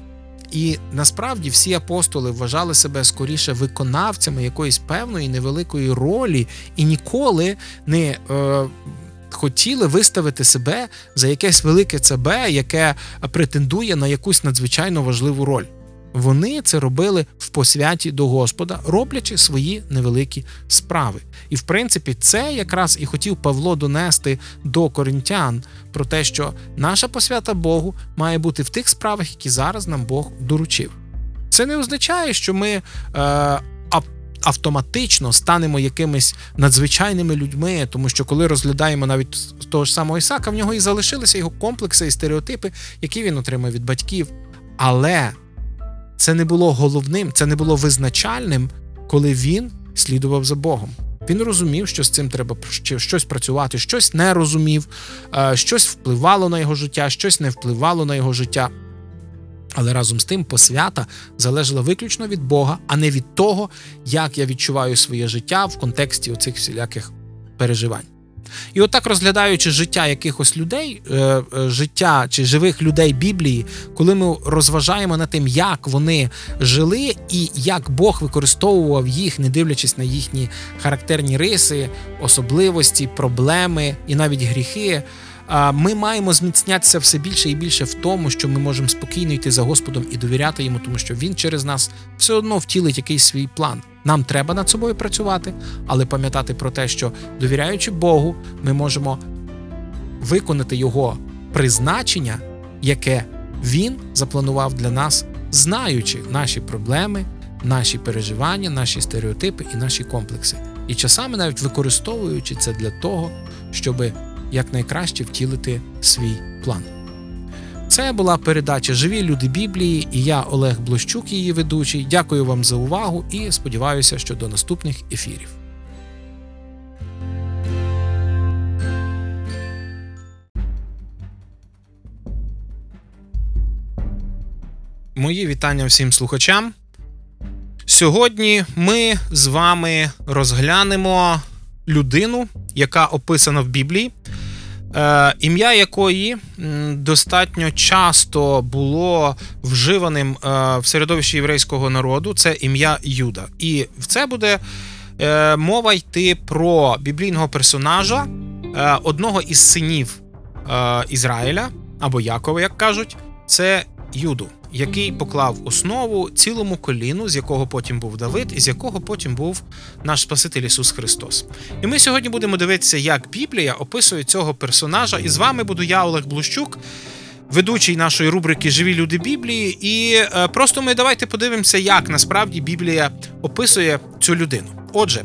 І насправді всі апостоли вважали себе скоріше виконавцями якоїсь певної невеликої ролі і ніколи не е, хотіли виставити себе за якесь велике ЦБ, яке претендує на якусь надзвичайно важливу роль. Вони це робили в посвяті до Господа, роблячи свої невеликі справи. І в принципі, це якраз і хотів Павло донести до коринтян про те, що наша посвята Богу має бути в тих справах, які зараз нам Бог доручив. Це не означає, що ми. Е, Автоматично станемо якимись надзвичайними людьми, тому що коли розглядаємо навіть того ж самого Ісака, в нього і залишилися його комплекси і стереотипи, які він отримав від батьків. Але це не було головним, це не було визначальним, коли він слідував за Богом. Він розумів, що з цим треба щось працювати, щось не розумів, щось впливало на його життя, щось не впливало на його життя. Але разом з тим посвята залежала виключно від Бога, а не від того, як я відчуваю своє життя в контексті оцих всіляких переживань. І отак, розглядаючи життя якихось людей, е, е, життя чи живих людей Біблії, коли ми розважаємо над тим, як вони жили, і як Бог використовував їх, не дивлячись на їхні характерні риси, особливості, проблеми і навіть гріхи. Ми маємо зміцнятися все більше і більше в тому, що ми можемо спокійно йти за Господом і довіряти йому, тому що він через нас все одно втілить якийсь свій план. Нам треба над собою працювати, але пам'ятати про те, що довіряючи Богу, ми можемо виконати його призначення, яке він запланував для нас, знаючи наші проблеми, наші переживання, наші стереотипи і наші комплекси. І часами навіть використовуючи це для того, щоби якнайкраще втілити свій план. Це була передача Живі люди Біблії і я, Олег Блощук, її ведучий. Дякую вам за увагу і сподіваюся, що до наступних ефірів. Мої вітання всім слухачам. Сьогодні ми з вами розглянемо людину, яка описана в Біблії, ім'я якої достатньо часто було вживаним е, в середовищі єврейського народу. Це ім'я Юда. І в це буде е, мова йти про біблійного персонажа, одного із синів Ізраїля або Якова, як кажуть, це Юду який поклав основу цілому коліну, з якого потім був Давид, і з якого потім був наш Спаситель Ісус Христос. І ми сьогодні будемо дивитися, як Біблія описує цього персонажа. І з вами буду я, Олег Блущук. Ведучий нашої рубрики Живі люди Біблії, і е, просто ми давайте подивимося, як насправді Біблія описує цю людину. Отже,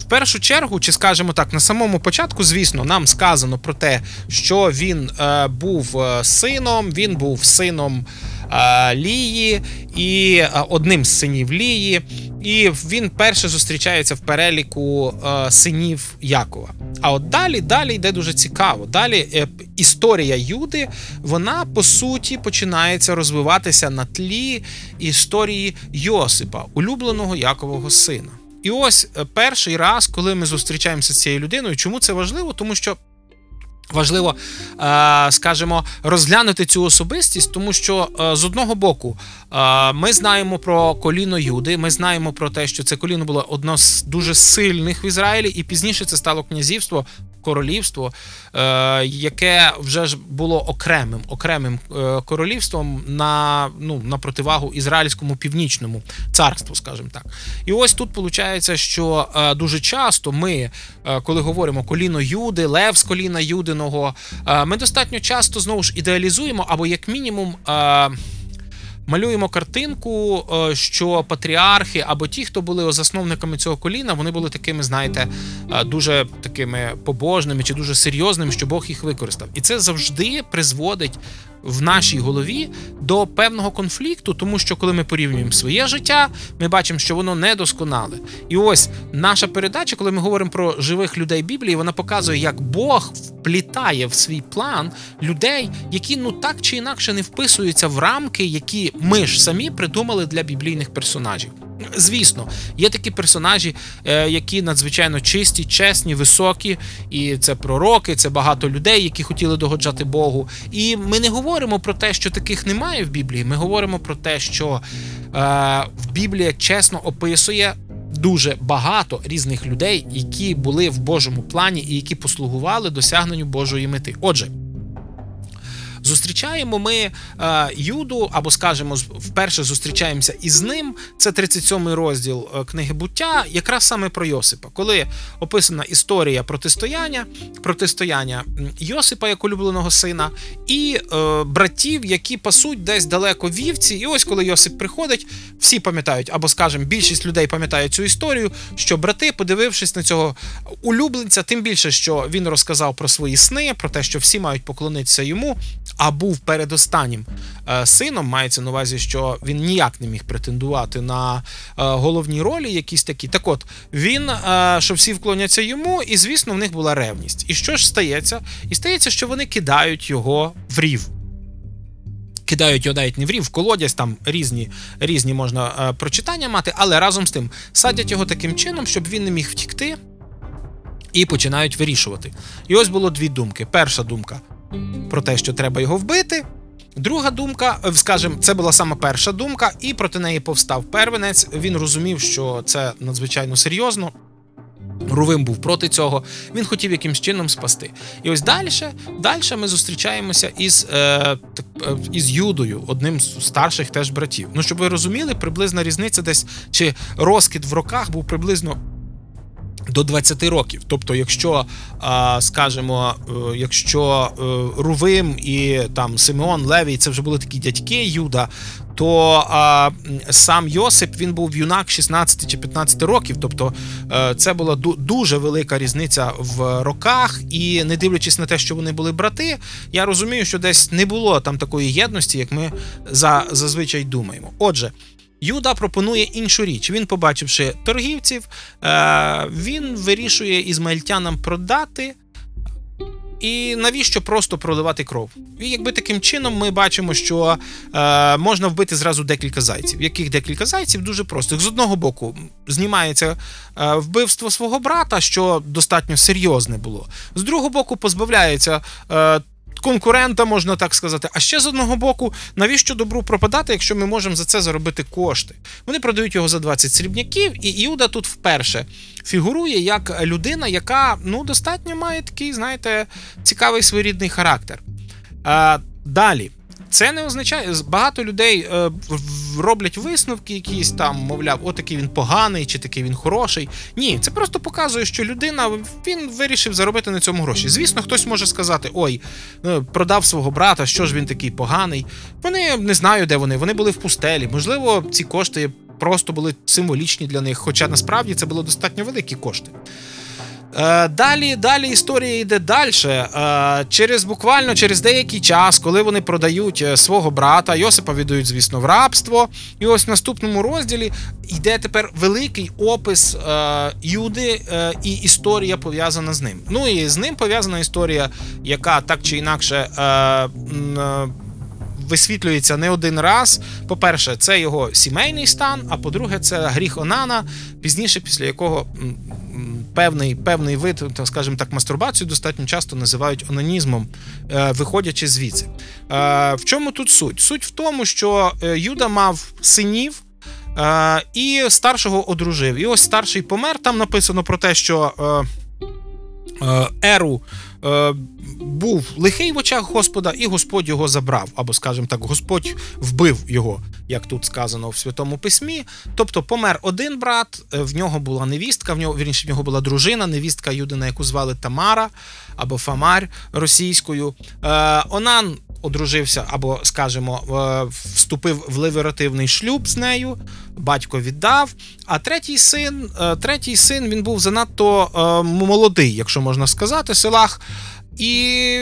в першу чергу, чи скажемо так, на самому початку, звісно, нам сказано про те, що він е, був е, сином, він був сином Лії і одним з синів Лії. І він перше зустрічається в переліку синів Якова. А от далі, далі йде дуже цікаво. Далі е, історія Юди, вона по суті починається розвиватися на тлі історії Йосипа, улюбленого Якового сина. І ось е, перший раз, коли ми зустрічаємося з цією людиною, чому це важливо? Тому що Важливо, е, скажімо, розглянути цю особистість, тому що е, з одного боку е, ми знаємо про коліно Юди. Ми знаємо про те, що це коліно було одно з дуже сильних в Ізраїлі, і пізніше це стало князівство королівство, е, яке вже ж було окремим окремим е, королівством на ну, на противагу ізраїльському північному царству, скажімо так. І ось тут виходить, що е, дуже часто ми, коли говоримо коліно Юди, Лев з коліна Юдиного, ми достатньо часто знову ж ідеалізуємо або як мінімум малюємо картинку, е, що патріархи або ті, хто були засновниками цього коліна, вони були такими, знаєте, е, дуже такими побожними чи дуже серйозними, що Бог їх використав. І це завжди призводить в нашій голові до певного конфлікту, тому що коли ми порівнюємо своє життя, ми бачимо, що воно недосконале. І ось наша передача, коли ми говоримо про живих людей Біблії, вона показує, як Бог вплітає в свій план людей, які ну так чи інакше не вписуються в рамки, які ми ж самі придумали для біблійних персонажів. Звісно, є такі персонажі, е, які надзвичайно чисті, чесні, високі, і це пророки, це багато людей, які хотіли догоджати Богу. І ми не говоримо про те, що таких немає в Біблії. Ми говоримо про те, що е, в Біблія чесно описує. Дуже багато різних людей, які були в Божому плані і які послугували досягненню Божої мети. Отже. Зустрічаємо ми е, Юду, або, скажемо, вперше зустрічаємося із ним. Це 37-й розділ е, книги буття, якраз саме про Йосипа, коли описана історія протистояння, протистояння Йосипа як улюбленого сина, і е, братів, які пасуть десь далеко вівці. І ось коли Йосип приходить, всі пам'ятають, або, скажімо, більшість людей пам'ятає цю історію, що брати, подивившись на цього улюбленця, тим більше, що він розказав про свої сни, про те, що всі мають поклонитися йому а був передостаннім е, сином, мається на увазі, що він ніяк не міг претендувати на е, головні ролі, якісь такі. Так от він, е, що всі вклоняться йому, і звісно, в них була ревність. І що ж стається? І стається, що вони кидають його в рів. Кидають його навіть не в рів, колодязь, там різні різні можна е, прочитання мати, але разом з тим садять його таким чином, щоб він не міг втікти, і починають вирішувати. І ось було дві думки. Перша думка про те, що треба його вбити. Друга думка, е, скажімо, це була саме перша думка, і проти неї повстав первенець. Він розумів, що це надзвичайно серйозно. Рувим був проти цього, він хотів якимсь чином спасти. І ось далі далі ми зустрічаємося із е, е, із Юдою, одним з старших теж братів. Ну, щоб ви розуміли, приблизна різниця десь чи розкид в роках був приблизно. До 20 років. Тобто, якщо, скажімо, е, якщо е, Рувим і там Симеон Левій це вже були такі дядьки Юда, то а, сам Йосип він був юнак 16 чи 15 років. Тобто е, це була дуже велика різниця в роках, і не дивлячись на те, що вони були брати, я розумію, що десь не було там такої єдності, як ми за, зазвичай думаємо. Отже. Юда пропонує іншу річ. Він, побачивши торгівців, він вирішує ізмаїльтянам продати. І навіщо просто проливати кров? І якби таким чином ми бачимо, що е, можна вбити зразу декілька зайців. Яких декілька зайців дуже простих. З одного боку, знімається е, вбивство свого брата, що достатньо серйозне було. З другого боку, позбавляється е, конкурента, можна так сказати. А ще з одного боку, навіщо добру пропадати, якщо ми можемо за це заробити кошти? Вони продають його за 20 срібняків, і Іуда тут вперше фігурує як людина, яка ну достатньо має такий, знаєте, цікавий своєрідний характер. А, Далі. Це не означає, багато людей е, роблять висновки, якісь там, мовляв, о, такий він поганий, чи такий він хороший. Ні, це просто показує, що людина він вирішив заробити на цьому гроші. Звісно, хтось може сказати: ой, ну, продав свого брата, що ж він такий поганий. Вони не знаю, де вони. Вони були в пустелі. Можливо, ці кошти просто були символічні для них, хоча насправді це були достатньо великі кошти. Е, далі далі історія йде далі. Е, через буквально через деякий час, коли вони продають е, свого брата, Йосипа віддають, звісно, в рабство. І ось в наступному розділі йде тепер великий опис Юди і історія пов'язана з ним. Ну і з ним пов'язана історія, яка так чи інакше висвітлюється не один раз. По-перше, це його сімейний стан, а по-друге, це гріх Онана, пізніше, після якого певний певний вид, так скажімо так, мастурбацію достатньо часто називають онанізмом, е, виходячи звідси. Е, в чому тут суть? Суть в тому, що е, Юда мав синів. І старшого одружив. І ось старший помер. Там написано про те, що Еру е, був лихий в очах Господа, і Господь його забрав, або, скажімо так, Господь вбив його, як тут сказано в Святому Письмі. Тобто помер один брат, е, в нього була невістка, в нього вірніше, в нього була дружина, невістка Юдина, яку звали Тамара або Фамарь російською. Е, Онан одружився або, скажімо, е, вступив в леверативний шлюб з нею, батько віддав. А третій син, е, третій син він був занадто е, молодий, якщо можна сказати, селах. І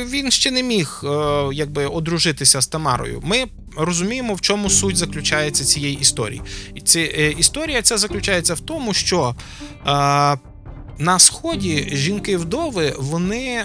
він ще не міг якби одружитися з Тамарою. Ми розуміємо, в чому суть заключається цієї історії. І ці, історія ця заключається в тому, що на сході жінки-вдови вони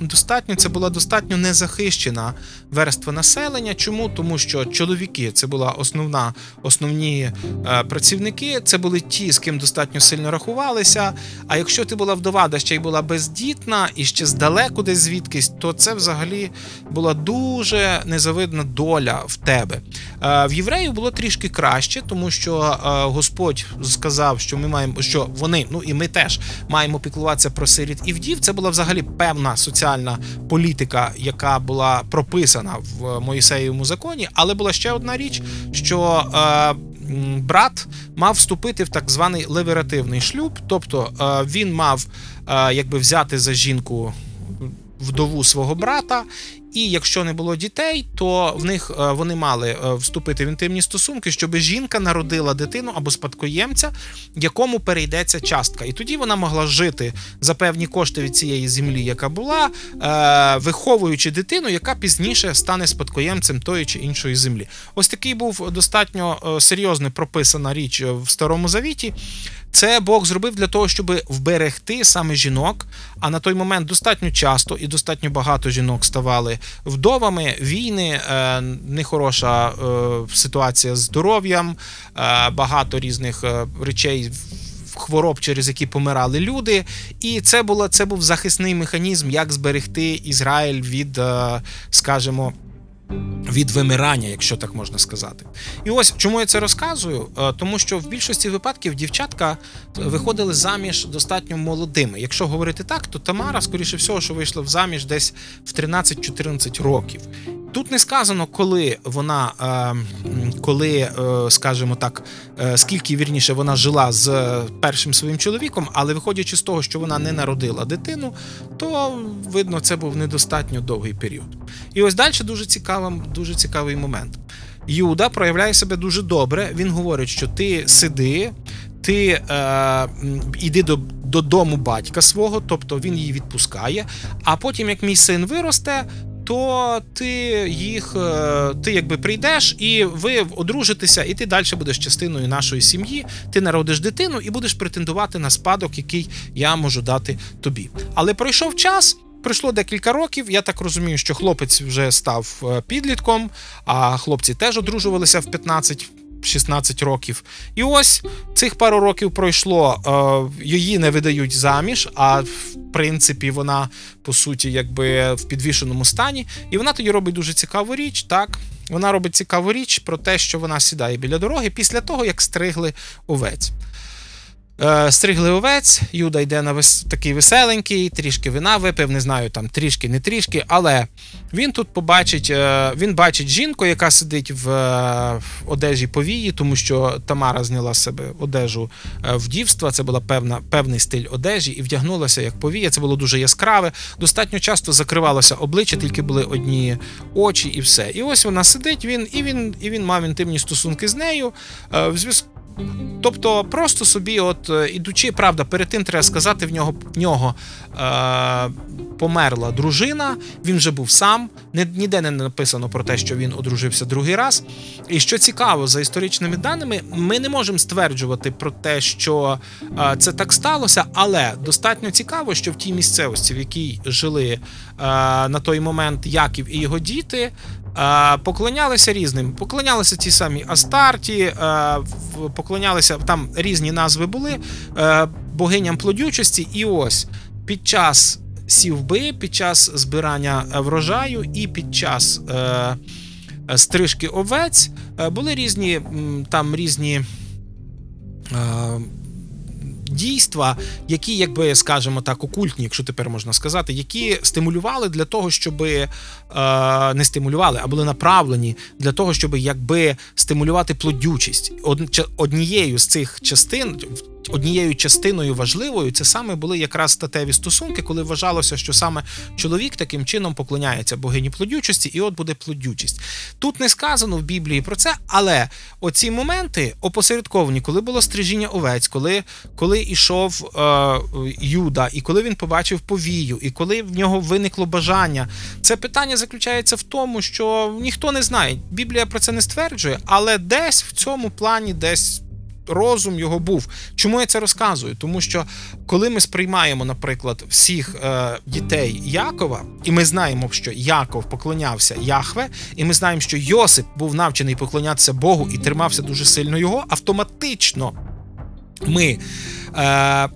достатньо це була достатньо незахищена верства населення. Чому? Тому що чоловіки це була основна основні е, працівники, це були ті, з ким достатньо сильно рахувалися. А якщо ти була вдова, де ще й була бездітна і ще здалеку десь звідкись, то це взагалі була дуже незавидна доля в тебе. Е, в євреїв було трішки краще, тому що е, Господь сказав, що ми маємо що вони, ну і ми теж маємо піклуватися про сиріт і вдів. Це була взагалі певна соціальна політика, яка була прописана в Моїсеєвому законі. Але була ще одна річ, що е, брат мав вступити в так званий леверативний шлюб, тобто е, він мав е, якби взяти за жінку вдову свого брата і якщо не було дітей, то в них е, вони мали е, вступити в інтимні стосунки, щоб жінка народила дитину або спадкоємця, якому перейдеться частка. І тоді вона могла жити за певні кошти від цієї землі, яка була, е, виховуючи дитину, яка пізніше стане спадкоємцем тої чи іншої землі. Ось такий був достатньо серйозно прописана річ в Старому Завіті. Це Бог зробив для того, щоб вберегти саме жінок. А на той момент достатньо часто і достатньо багато жінок ставали вдовами, війни, е, нехороша е, ситуація з здоров'ям, е, багато різних речей. Хвороб, через які помирали люди, і це було це був захисний механізм, як зберегти Ізраїль від, скажімо, від вимирання, якщо так можна сказати. І ось чому я це розказую? Е, Тому що в більшості випадків дівчатка виходили заміж достатньо молодими. Якщо говорити так, то Тамара, скоріше всього, що вийшла в заміж десь в 13-14 років. Тут не сказано, коли вона, е, коли, е, скажімо так, е, скільки вірніше вона жила з першим своїм чоловіком, але виходячи з того, що вона не народила дитину, то видно, це був недостатньо довгий період. І ось далі дуже цікавий, дуже цікавий момент. Юда проявляє себе дуже добре. Він говорить, що ти сиди, ти е, іди до, додому батька свого, тобто він її відпускає. А потім, як мій син виросте, то ти їх, е, ти якби прийдеш і ви одружитеся, і ти далі будеш частиною нашої сім'ї. Ти народиш дитину і будеш претендувати на спадок, який я можу дати тобі. Але пройшов час. Пройшло декілька років. Я так розумію, що хлопець вже став е, підлітком, а хлопці теж одружувалися в 15-16 років. І ось цих пару років пройшло. е, Її не видають заміж, а в принципі вона по суті якби в підвішеному стані. І вона тоді робить дуже цікаву річ. Так, вона робить цікаву річ про те, що вона сідає біля дороги після того, як стригли овець. Е, Стригли овець, Юда йде на вес... такий веселенький, трішки вина випив, не знаю, там трішки, не трішки, але він тут побачить, е, він бачить жінку, яка сидить в е, одежі повії, тому що Тамара зняла себе одежу вдівства. Це була певна, певний стиль одежі, і вдягнулася як повія. Це було дуже яскраве. Достатньо часто закривалося обличчя, тільки були одні очі, і все. І ось вона сидить, він і він, і він мав інтимні стосунки з нею. В зв'язку Тобто, просто собі, от е, ідучи, правда, перед тим треба сказати, в нього в нього е, померла дружина, він вже був сам. Ні- Ніде не написано про те, що він одружився другий раз. І що цікаво, за історичними даними, ми не можемо стверджувати про те, що е, це так сталося, але достатньо цікаво, що в тій місцевості, в якій жили е, на той момент Яків і його діти. Поклонялися різним. Поклонялися ті самі Астарті, е, поклонялися там різні назви були е, богиням плодючості. І ось під час сівби, під час збирання врожаю і під час е, стрижки овець були різні там різні. Дійства, які, якби скажімо так, окультні, якщо тепер можна сказати, які стимулювали для того, щоб е, не стимулювали, а були направлені для того, щоб якби стимулювати плодючість. Од- Однією з цих частин, однією частиною важливою, це саме були якраз статеві стосунки, коли вважалося, що саме чоловік таким чином поклоняється богині плодючості, і от буде плодючість. Тут не сказано в Біблії про це, але оці моменти опосередковані, коли було стрижіння овець, коли, коли ішов е, Юда, і коли він побачив повію, і коли в нього виникло бажання, це питання заключається в тому, що ніхто не знає. Біблія про це не стверджує, але десь в цьому плані, десь. Розум його був. Чому я це розказую? Тому що коли ми сприймаємо, наприклад, всіх е, дітей Якова, і ми знаємо, що Яков поклонявся Яхве, і ми знаємо, що Йосип був навчений поклонятися Богу і тримався дуже сильно його, автоматично ми. Е,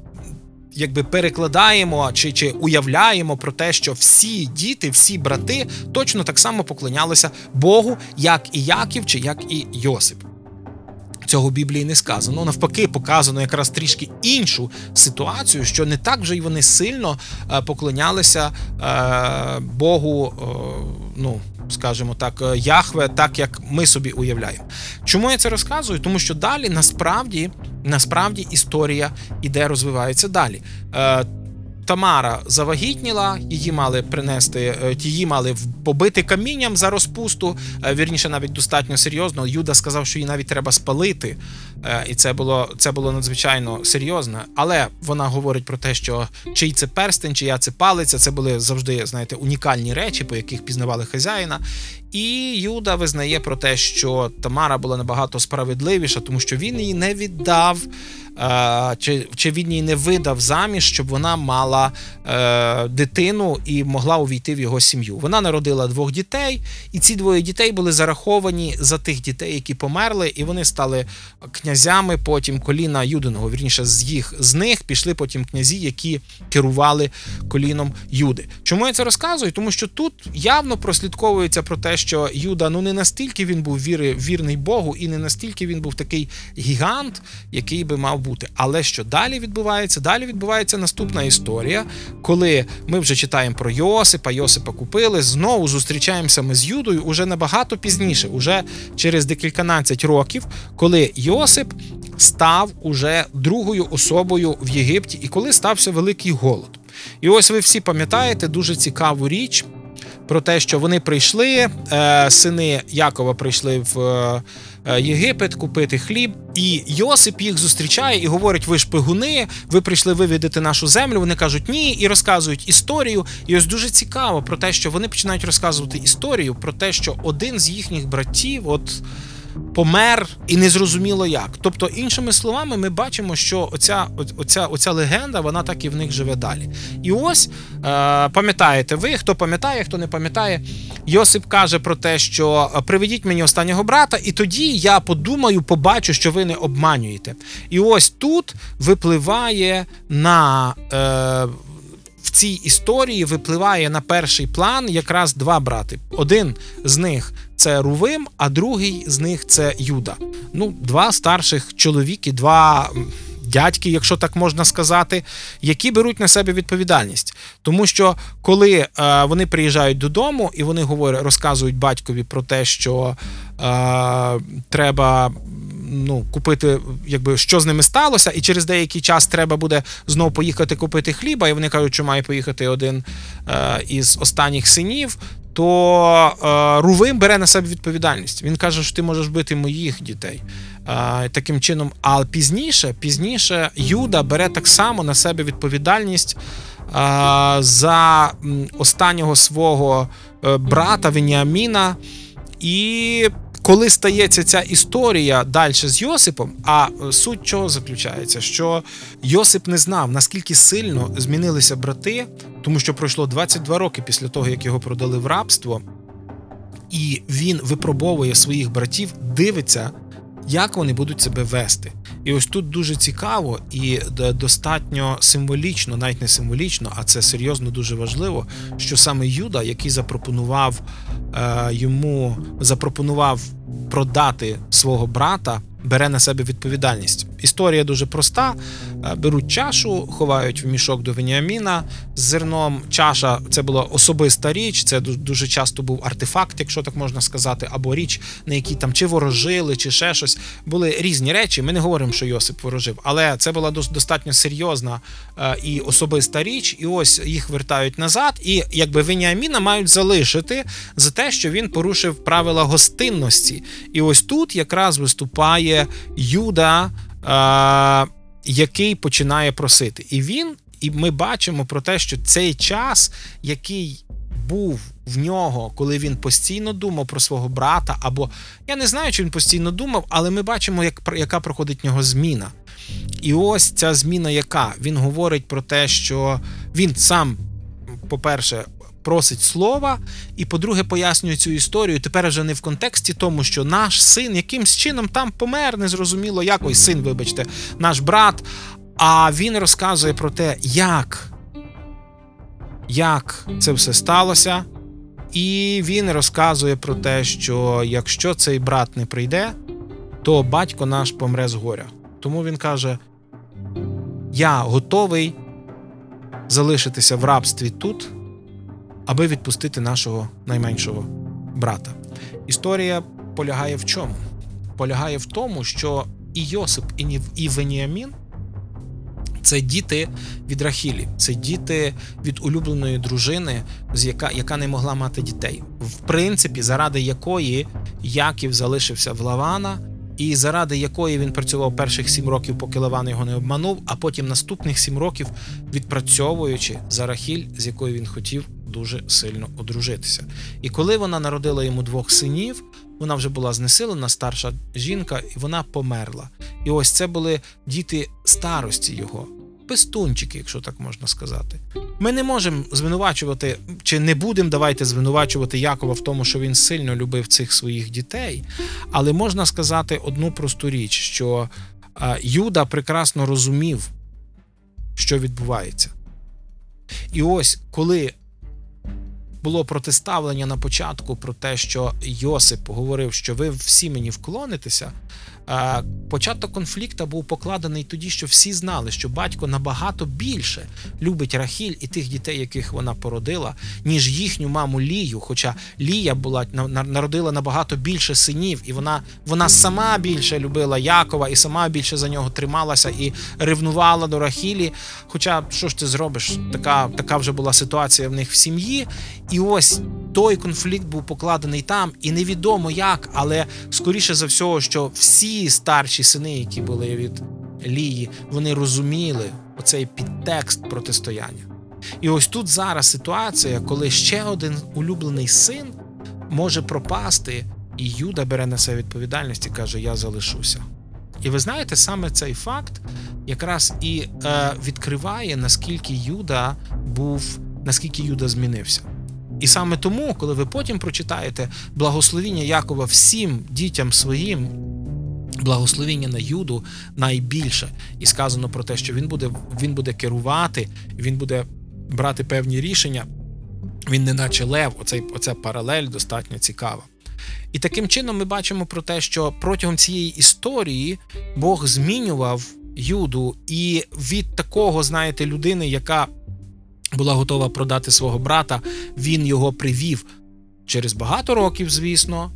Якби перекладаємо чи, чи уявляємо про те, що всі діти, всі брати точно так само поклонялися Богу, як і Яків, чи як і Йосип. Цього Біблії не сказано. Навпаки, показано якраз трішки іншу ситуацію, що не так вже й вони сильно е, поклонялися е, Богу, е, ну скажімо так, Яхве, так як ми собі уявляємо. Чому я це розказую? Тому що далі насправді, насправді історія іде, розвивається далі. Тамара завагітніла, її мали принести, е, її мали побити камінням за розпусту. е, Вірніше, навіть достатньо серйозно. Юда сказав, що її навіть треба спалити, е, і це було це було надзвичайно серйозно. Але вона говорить про те, що чий це перстень, чия це палиця. Це були завжди, знаєте, унікальні речі, по яких пізнавали хазяїна. І Юда визнає про те, що Тамара була набагато справедливіша, тому що він її не віддав. Е, чи чи він її не видав заміж, щоб вона мала е, дитину і могла увійти в його сім'ю. Вона народила двох дітей, і ці двоє дітей були зараховані за тих дітей, які померли, і вони стали князями. Потім коліна Юдиного. Вірніше з їх з них пішли потім князі, які керували коліном Юди. Чому я це розказую? Тому що тут явно прослідковується про те, що Юда ну не настільки він був віри, вірний Богу, і не настільки він був такий гігант, який би мав бути. Але що далі відбувається? Далі відбувається наступна історія, коли ми вже читаємо про Йосипа, Йосипа купили. Знову зустрічаємося ми з Юдою уже набагато пізніше, уже через декільканадцять років, коли Йосип став уже другою особою в Єгипті, і коли стався великий голод. І ось ви всі пам'ятаєте дуже цікаву річ про те, що вони прийшли, е, сини Якова прийшли в е, Єгипет купити хліб, і Йосип їх зустрічає і говорить: ви ж пигуни, ви прийшли вивідати нашу землю. Вони кажуть ні, і розказують історію. І ось дуже цікаво про те, що вони починають розказувати історію про те, що один з їхніх братів, от помер і не зрозуміло як. Тобто, іншими словами, ми бачимо, що оця оця, оця легенда вона так і в них живе далі. І ось е, пам'ятаєте ви, хто пам'ятає, хто не пам'ятає, Йосип каже про те, що «Е, приведіть мені останнього брата, і тоді я подумаю, побачу, що ви не обманюєте. І ось тут випливає на. Е, цій історії випливає на перший план якраз два брати. Один з них це Рувим, а другий з них це Юда. Ну, два старших чоловіки, два. Дядьки, якщо так можна сказати, які беруть на себе відповідальність, тому що коли е, вони приїжджають додому і вони говорять, розказують батькові про те, що е, треба ну, купити, якби що з ними сталося, і через деякий час треба буде знову поїхати купити хліба. І вони кажуть, що має поїхати один е, із останніх синів. То е, Рувим бере на себе відповідальність. Він каже, що ти можеш бити моїх дітей. Е, таким чином, а пізніше, пізніше Юда бере так само на себе відповідальність за останнього свого брата Веніаміна. І коли стається ця історія далі з Йосипом, а суть чого заключається, що Йосип не знав, наскільки сильно змінилися брати, тому що пройшло 22 роки після того, як його продали в рабство, і він випробовує своїх братів, дивиться, як вони будуть себе вести. І ось тут дуже цікаво і достатньо символічно, навіть не символічно, а це серйозно дуже важливо, що саме Юда, який запропонував е, йому запропонував продати свого брата бере на себе відповідальність. Історія дуже проста: е, беруть чашу, ховають в мішок до Веніаміна з зерном. Чаша це була особиста річ, це дуже часто був артефакт, якщо так можна сказати, або річ, на якій там чи ворожили, чи ще щось. Були різні речі. Ми не говоримо, що Йосип ворожив, але це була достатньо серйозна е, і особиста річ. І ось їх вертають назад. І якби Веніаміна мають залишити за те, що він порушив правила гостинності. І ось тут якраз виступає є Юда, е, який починає просити. І він, і ми бачимо про те, що цей час, який був в нього, коли він постійно думав про свого брата, або я не знаю, чи він постійно думав, але ми бачимо, як, яка проходить в нього зміна. І ось ця зміна, яка він говорить про те, що він сам, по-перше, просить слова, і, по-друге, пояснює цю історію. Тепер вже не в контексті тому, що наш син якимсь чином там помер, незрозуміло як, ой, син, вибачте, наш брат. А він розказує про те, як, як це все сталося. І він розказує про те, що якщо цей брат не прийде, то батько наш помре з горя. Тому він каже: Я готовий залишитися в рабстві тут, аби відпустити нашого найменшого брата. Історія полягає в чому? Полягає в тому, що і Йосип, і Веніамін це діти від Рахілі, це діти від улюбленої дружини, з яка яка не могла мати дітей, в принципі, заради якої Яків залишився в Лавана, і заради якої він працював перших сім років, поки Лаван його не обманув, а потім наступних сім років відпрацьовуючи за Рахіль, з якою він хотів дуже сильно одружитися. І коли вона народила йому двох синів, вона вже була знесилена, старша жінка, і вона померла. І ось це були діти старості його, пестунчики, якщо так можна сказати. Ми не можемо звинувачувати, чи не будемо давайте звинувачувати Якова в тому, що він сильно любив цих своїх дітей, але можна сказати одну просту річ, що а, Юда прекрасно розумів, що відбувається. І ось коли було протиставлення на початку про те, що Йосип говорив, що ви всі мені вклонитеся. Початок конфлікту був покладений тоді, що всі знали, що батько набагато більше любить Рахіль і тих дітей, яких вона породила, ніж їхню маму Лію. Хоча Лія була на- на- народила набагато більше синів, і вона, вона сама більше любила Якова і сама більше за нього трималася і ревнувала до Рахілі. Хоча що ж ти зробиш? Така, така вже була ситуація в них в сім'ї. І ось той конфлікт був покладений там, і невідомо як, але скоріше за всього, що всі старші сини, які були від Лії, вони розуміли оцей підтекст протистояння. І ось тут зараз ситуація, коли ще один улюблений син може пропасти, і Юда бере на себе відповідальність і каже: Я залишуся. І ви знаєте, саме цей факт якраз і е, відкриває, наскільки Юда був, наскільки Юда змінився. І саме тому, коли ви потім прочитаєте благословіння Якова всім дітям своїм, благословіння на Юду найбільше, і сказано про те, що він буде, він буде керувати, він буде брати певні рішення. Він не наче лев, оцей, оця паралель достатньо цікава. І таким чином ми бачимо про те, що протягом цієї історії Бог змінював Юду, і від такого, знаєте, людини, яка була готова продати свого брата, він його привів через багато років, звісно.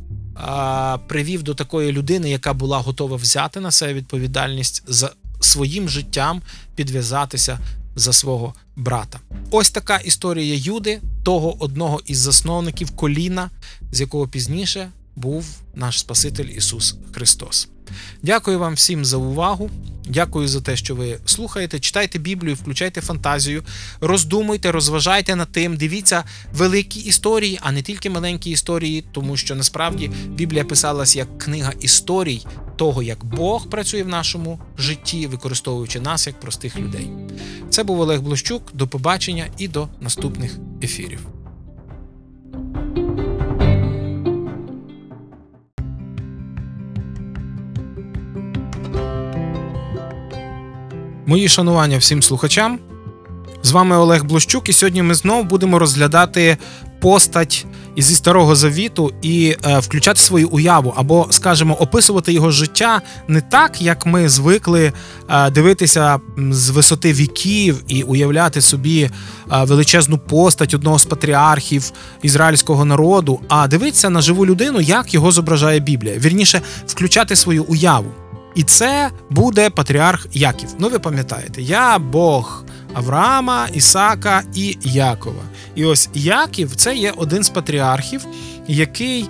Привів до такої людини, яка була готова взяти на себе відповідальність за своїм життям, підв'язатися за свого брата. Ось така історія Юди, того одного із засновників коліна, з якого пізніше був наш Спаситель Ісус Христос. Дякую вам всім за увагу. Дякую за те, що ви слухаєте. Читайте Біблію, включайте фантазію, роздумуйте, розважайте над тим, дивіться великі історії, а не тільки маленькі історії, тому що насправді Біблія писалась як книга історій того, як Бог працює в нашому житті, використовуючи нас як простих людей. Це був Олег Блощук. До побачення і до наступних ефірів. Мої шанування всім слухачам. З вами Олег Блощук, і сьогодні ми знову будемо розглядати постать зі старого завіту і е, включати свою уяву, або, скажімо, описувати його життя не так, як ми звикли е, дивитися з висоти віків і уявляти собі е, величезну постать одного з патріархів ізраїльського народу, а дивитися на живу людину, як його зображає Біблія. Вірніше, включати свою уяву. І це буде патріарх Яків. Ну, ви пам'ятаєте, я Бог Авраама, Ісака і Якова. І ось Яків це є один з патріархів, який е,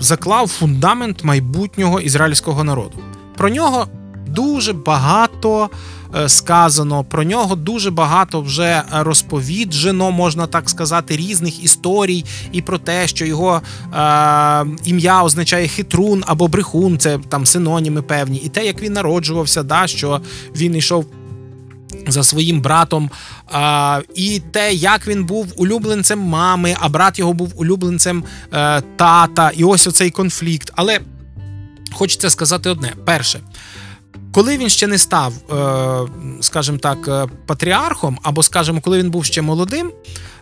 заклав фундамент майбутнього ізраїльського народу. Про нього дуже багато сказано, про нього дуже багато вже розповіджено, можна так сказати, різних історій, і про те, що його е, ім'я означає хитрун або брехун, це там синоніми певні, і те, як він народжувався, да, що він йшов за своїм братом, а, і те, як він був улюбленцем мами, а брат його був улюбленцем е, тата, і ось оцей конфлікт. Але хочеться сказати одне: перше. Коли він ще не став, е, скажімо так, е, патріархом, або, скажімо, коли він був ще молодим,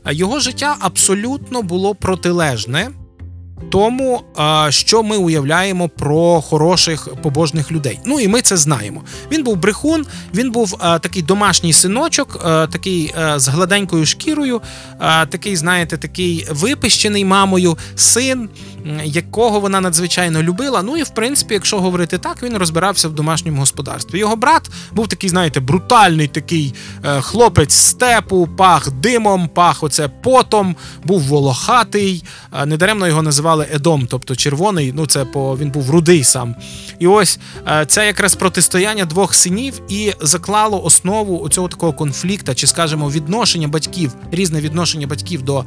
е, його життя абсолютно було протилежне тому, що ми уявляємо про хороших побожних людей. Ну і ми це знаємо. Він був брехун, він був такий домашній синочок, такий з гладенькою шкірою, такий, знаєте, такий випищений мамою син, якого вона надзвичайно любила. Ну і в принципі, якщо говорити так, він розбирався в домашньому господарстві. Його брат був такий, знаєте, брутальний такий е, хлопець степу, пах димом, пах оце потом, був волохатий. Недаремно його називали називали Едом, тобто червоний. Ну це по він був рудий сам. І ось е, це якраз протистояння двох синів і заклало основу цього такого конфлікту, чи скажімо, відношення батьків, різне відношення батьків до,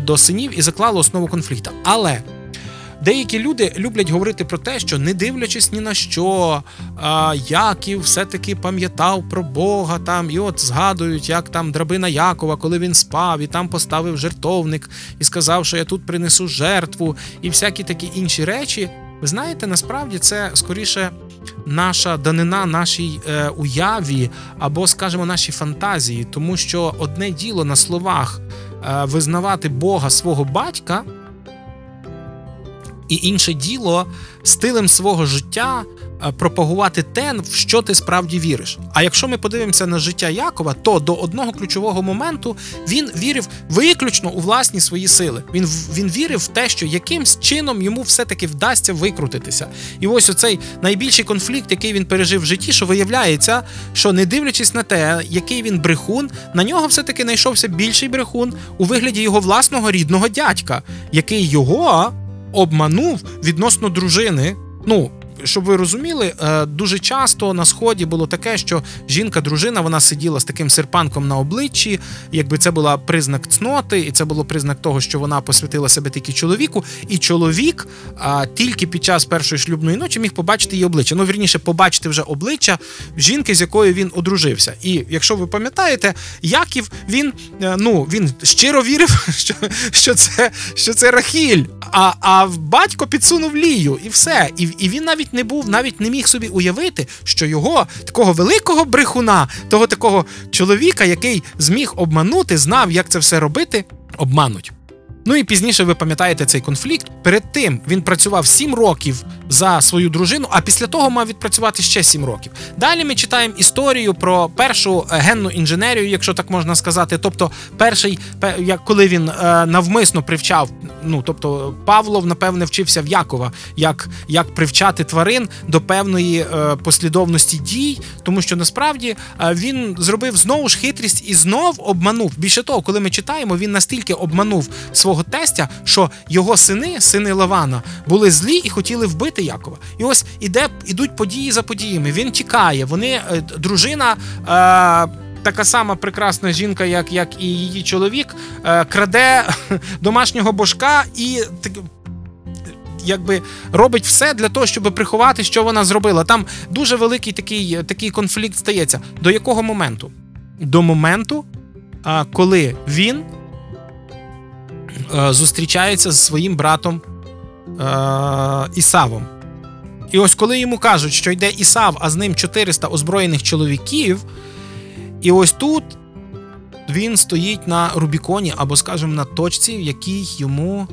до синів, і заклало основу конфлікту. Але Деякі люди люблять говорити про те, що не дивлячись ні на що, Яків все-таки пам'ятав про Бога там, і от згадують, як там драбина Якова, коли він спав, і там поставив жертовник і сказав, що я тут принесу жертву, і всякі такі інші речі. Ви знаєте, насправді це скоріше наша данина нашій е, уяві або, скажімо, нашій фантазії, тому що одне діло на словах е, визнавати Бога свого батька. І інше діло стилем свого життя е, пропагувати те, в що ти справді віриш. А якщо ми подивимося на життя Якова, то до одного ключового моменту він вірив виключно у власні свої сили. Він він вірив в те, що якимсь чином йому все-таки вдасться викрутитися. І ось оцей найбільший конфлікт, який він пережив в житті, що виявляється, що не дивлячись на те, який він брехун, на нього все-таки знайшовся більший брехун у вигляді його власного рідного дядька, який його обманув відносно дружини. Ну, щоб ви розуміли, е, дуже часто на сході було таке, що жінка-дружина вона сиділа з таким серпанком на обличчі, якби це була признак цноти, і це було признак того, що вона посвятила себе тільки чоловіку. І чоловік тільки під час першої шлюбної ночі міг побачити її обличчя. Ну, вірніше, побачити вже обличчя жінки, з якою він одружився. І якщо ви пам'ятаєте, Яків він е, ну він щиро вірив, (laughs) що що це що це Рахіль. А а батько підсунув лію, і все. І, І він навіть не був, навіть не міг собі уявити, що його такого великого брехуна, того такого чоловіка, який зміг обманути, знав, як це все робити, обмануть. Ну і пізніше ви пам'ятаєте цей конфлікт. Перед тим він працював 7 років за свою дружину, а після того мав відпрацювати ще 7 років. Далі ми читаємо історію про першу е, генну інженерію, якщо так можна сказати. Тобто, перший, коли він е, навмисно привчав, ну тобто Павлов, напевне, вчився в Якова, як як привчати тварин до певної е, послідовності дій, тому що насправді він зробив знову ж хитрість і знов обманув. Більше того, коли ми читаємо, він настільки обманув свого тестя, що його сини, сини Лавана, були злі і хотіли вбити Якова. І ось іде, ідуть події за подіями. Він тікає. Вони е, дружина. Е, Така сама прекрасна жінка, як як і її чоловік, е, краде (laughs) домашнього божка і так, якби робить все для того, щоб приховати, що вона зробила. Там дуже великий такий такий конфлікт стається. До якого моменту? До моменту, коли він зустрічається з своїм братом е, Ісавом. І ось коли йому кажуть, що йде Ісав, а з ним 400 озброєних чоловіків, і ось тут він стоїть на Рубіконі або, скажімо, на точці, в якій йому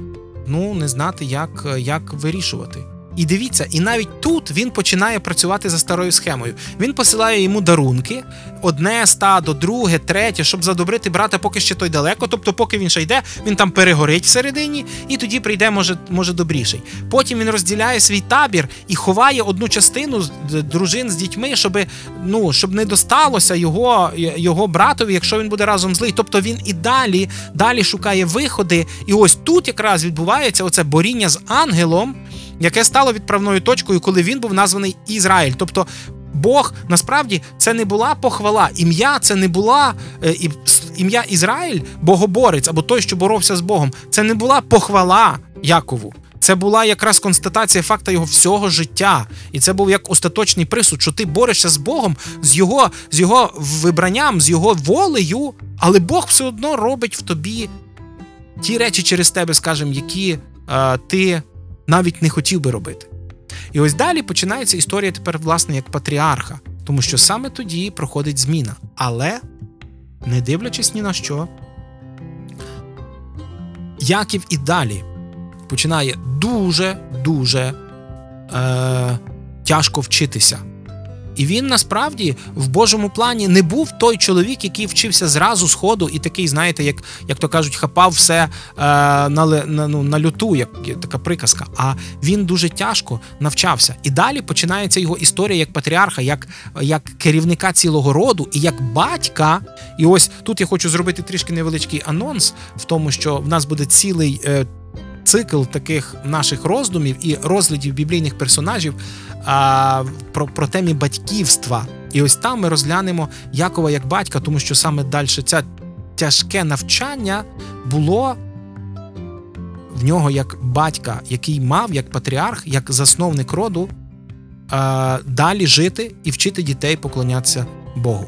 ну, не знати, як, як вирішувати. І дивіться, і навіть тут він починає працювати за старою схемою. Він посилає йому дарунки, одне стадо, друге, третє, щоб задобрити брата, поки ще той далеко. Тобто, поки він ще йде, він там перегорить всередині, і тоді прийде, може, може добріший. Потім він розділяє свій табір і ховає одну частину дружин з дітьми, щоб ну, щоб не досталося його його братові, якщо він буде разом злий. Тобто він і далі, далі шукає виходи. І ось тут якраз відбувається оце боріння з ангелом яке стало відправною точкою, коли він був названий Ізраїль. Тобто Бог насправді це не була похвала. Ім'я це не була е, ім'я Ізраїль, богоборець або той, що боровся з Богом. Це не була похвала Якову. Це була якраз констатація факта його всього життя. І це був як остаточний присуд, що ти борешся з Богом, з його з його вибранням, з його волею, але Бог все одно робить в тобі ті речі через тебе, скажімо, які е, ти навіть не хотів би робити. І ось далі починається історія тепер, власне, як патріарха, тому що саме тоді проходить зміна. Але, не дивлячись ні на що, Яків і далі починає дуже-дуже е, тяжко вчитися. І він насправді в Божому плані не був той чоловік, який вчився зразу з ходу, і такий, знаєте, як як то кажуть, хапав все е, на на, ну, на люту, як така приказка. А він дуже тяжко навчався. І далі починається його історія як патріарха, як як керівника цілого роду і як батька. І ось тут я хочу зробити трішки невеличкий анонс в тому, що в нас буде цілий. Е, цикл таких наших роздумів і розглядів біблійних персонажів а, про, про темі батьківства. І ось там ми розглянемо Якова як батька, тому що саме далі ця тяжке навчання було в нього як батька, який мав як патріарх, як засновник роду, далі жити і вчити дітей поклонятися Богу.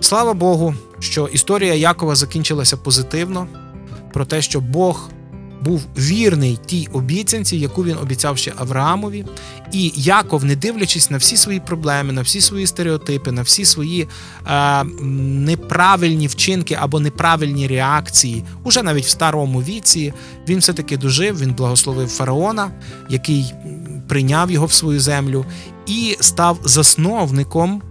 Слава Богу, що історія Якова закінчилася позитивно, про те, що Бог був вірний тій обіцянці, яку він обіцяв ще Авраамові. І Яков, не дивлячись на всі свої проблеми, на всі свої стереотипи, на всі свої е, неправильні вчинки або неправильні реакції, уже навіть в старому віці, він все-таки дожив, він благословив фараона, який прийняв його в свою землю, і став засновником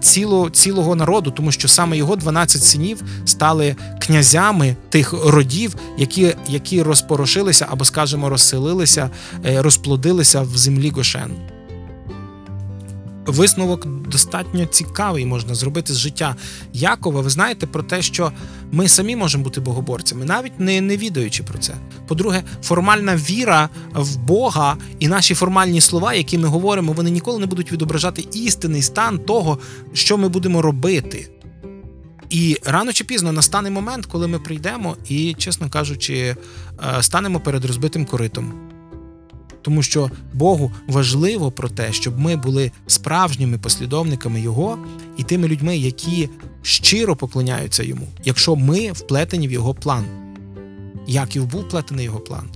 ціло, цілого народу, тому що саме його 12 синів стали князями тих родів, які, які розпорошилися або, скажімо, розселилися, е, розплодилися в землі Гошен. Висновок достатньо цікавий можна зробити з життя Якова. Ви знаєте про те, що ми самі можемо бути богоборцями, навіть не, не відаючи про це. По-друге, формальна віра в Бога і наші формальні слова, які ми говоримо, вони ніколи не будуть відображати істинний стан того, що ми будемо робити. І рано чи пізно настане момент, коли ми прийдемо і, чесно кажучи, е, станемо перед розбитим коритом. Тому що Богу важливо про те, щоб ми були справжніми послідовниками Його і тими людьми, які щиро поклоняються йому, якщо ми вплетені в його план. Яків був вплетений його план,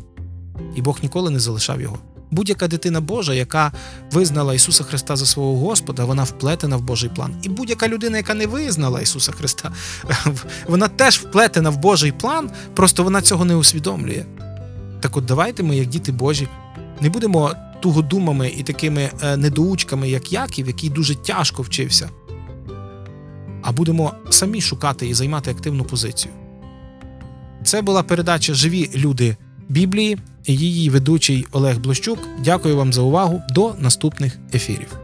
і Бог ніколи не залишав його. Будь-яка дитина Божа, яка визнала Ісуса Христа за свого Господа, вона вплетена в Божий план. І будь-яка людина, яка не визнала Ісуса Христа, (laughs) вона теж вплетена в Божий план, просто вона цього не усвідомлює. Так от давайте ми, як діти Божі, не будемо тугодумами і такими е, недоучками, як Яків, який дуже тяжко вчився, а будемо самі шукати і займати активну позицію. Це була передача Живі люди Біблії. Її ведучий Олег Блощук. Дякую вам за увагу. До наступних ефірів.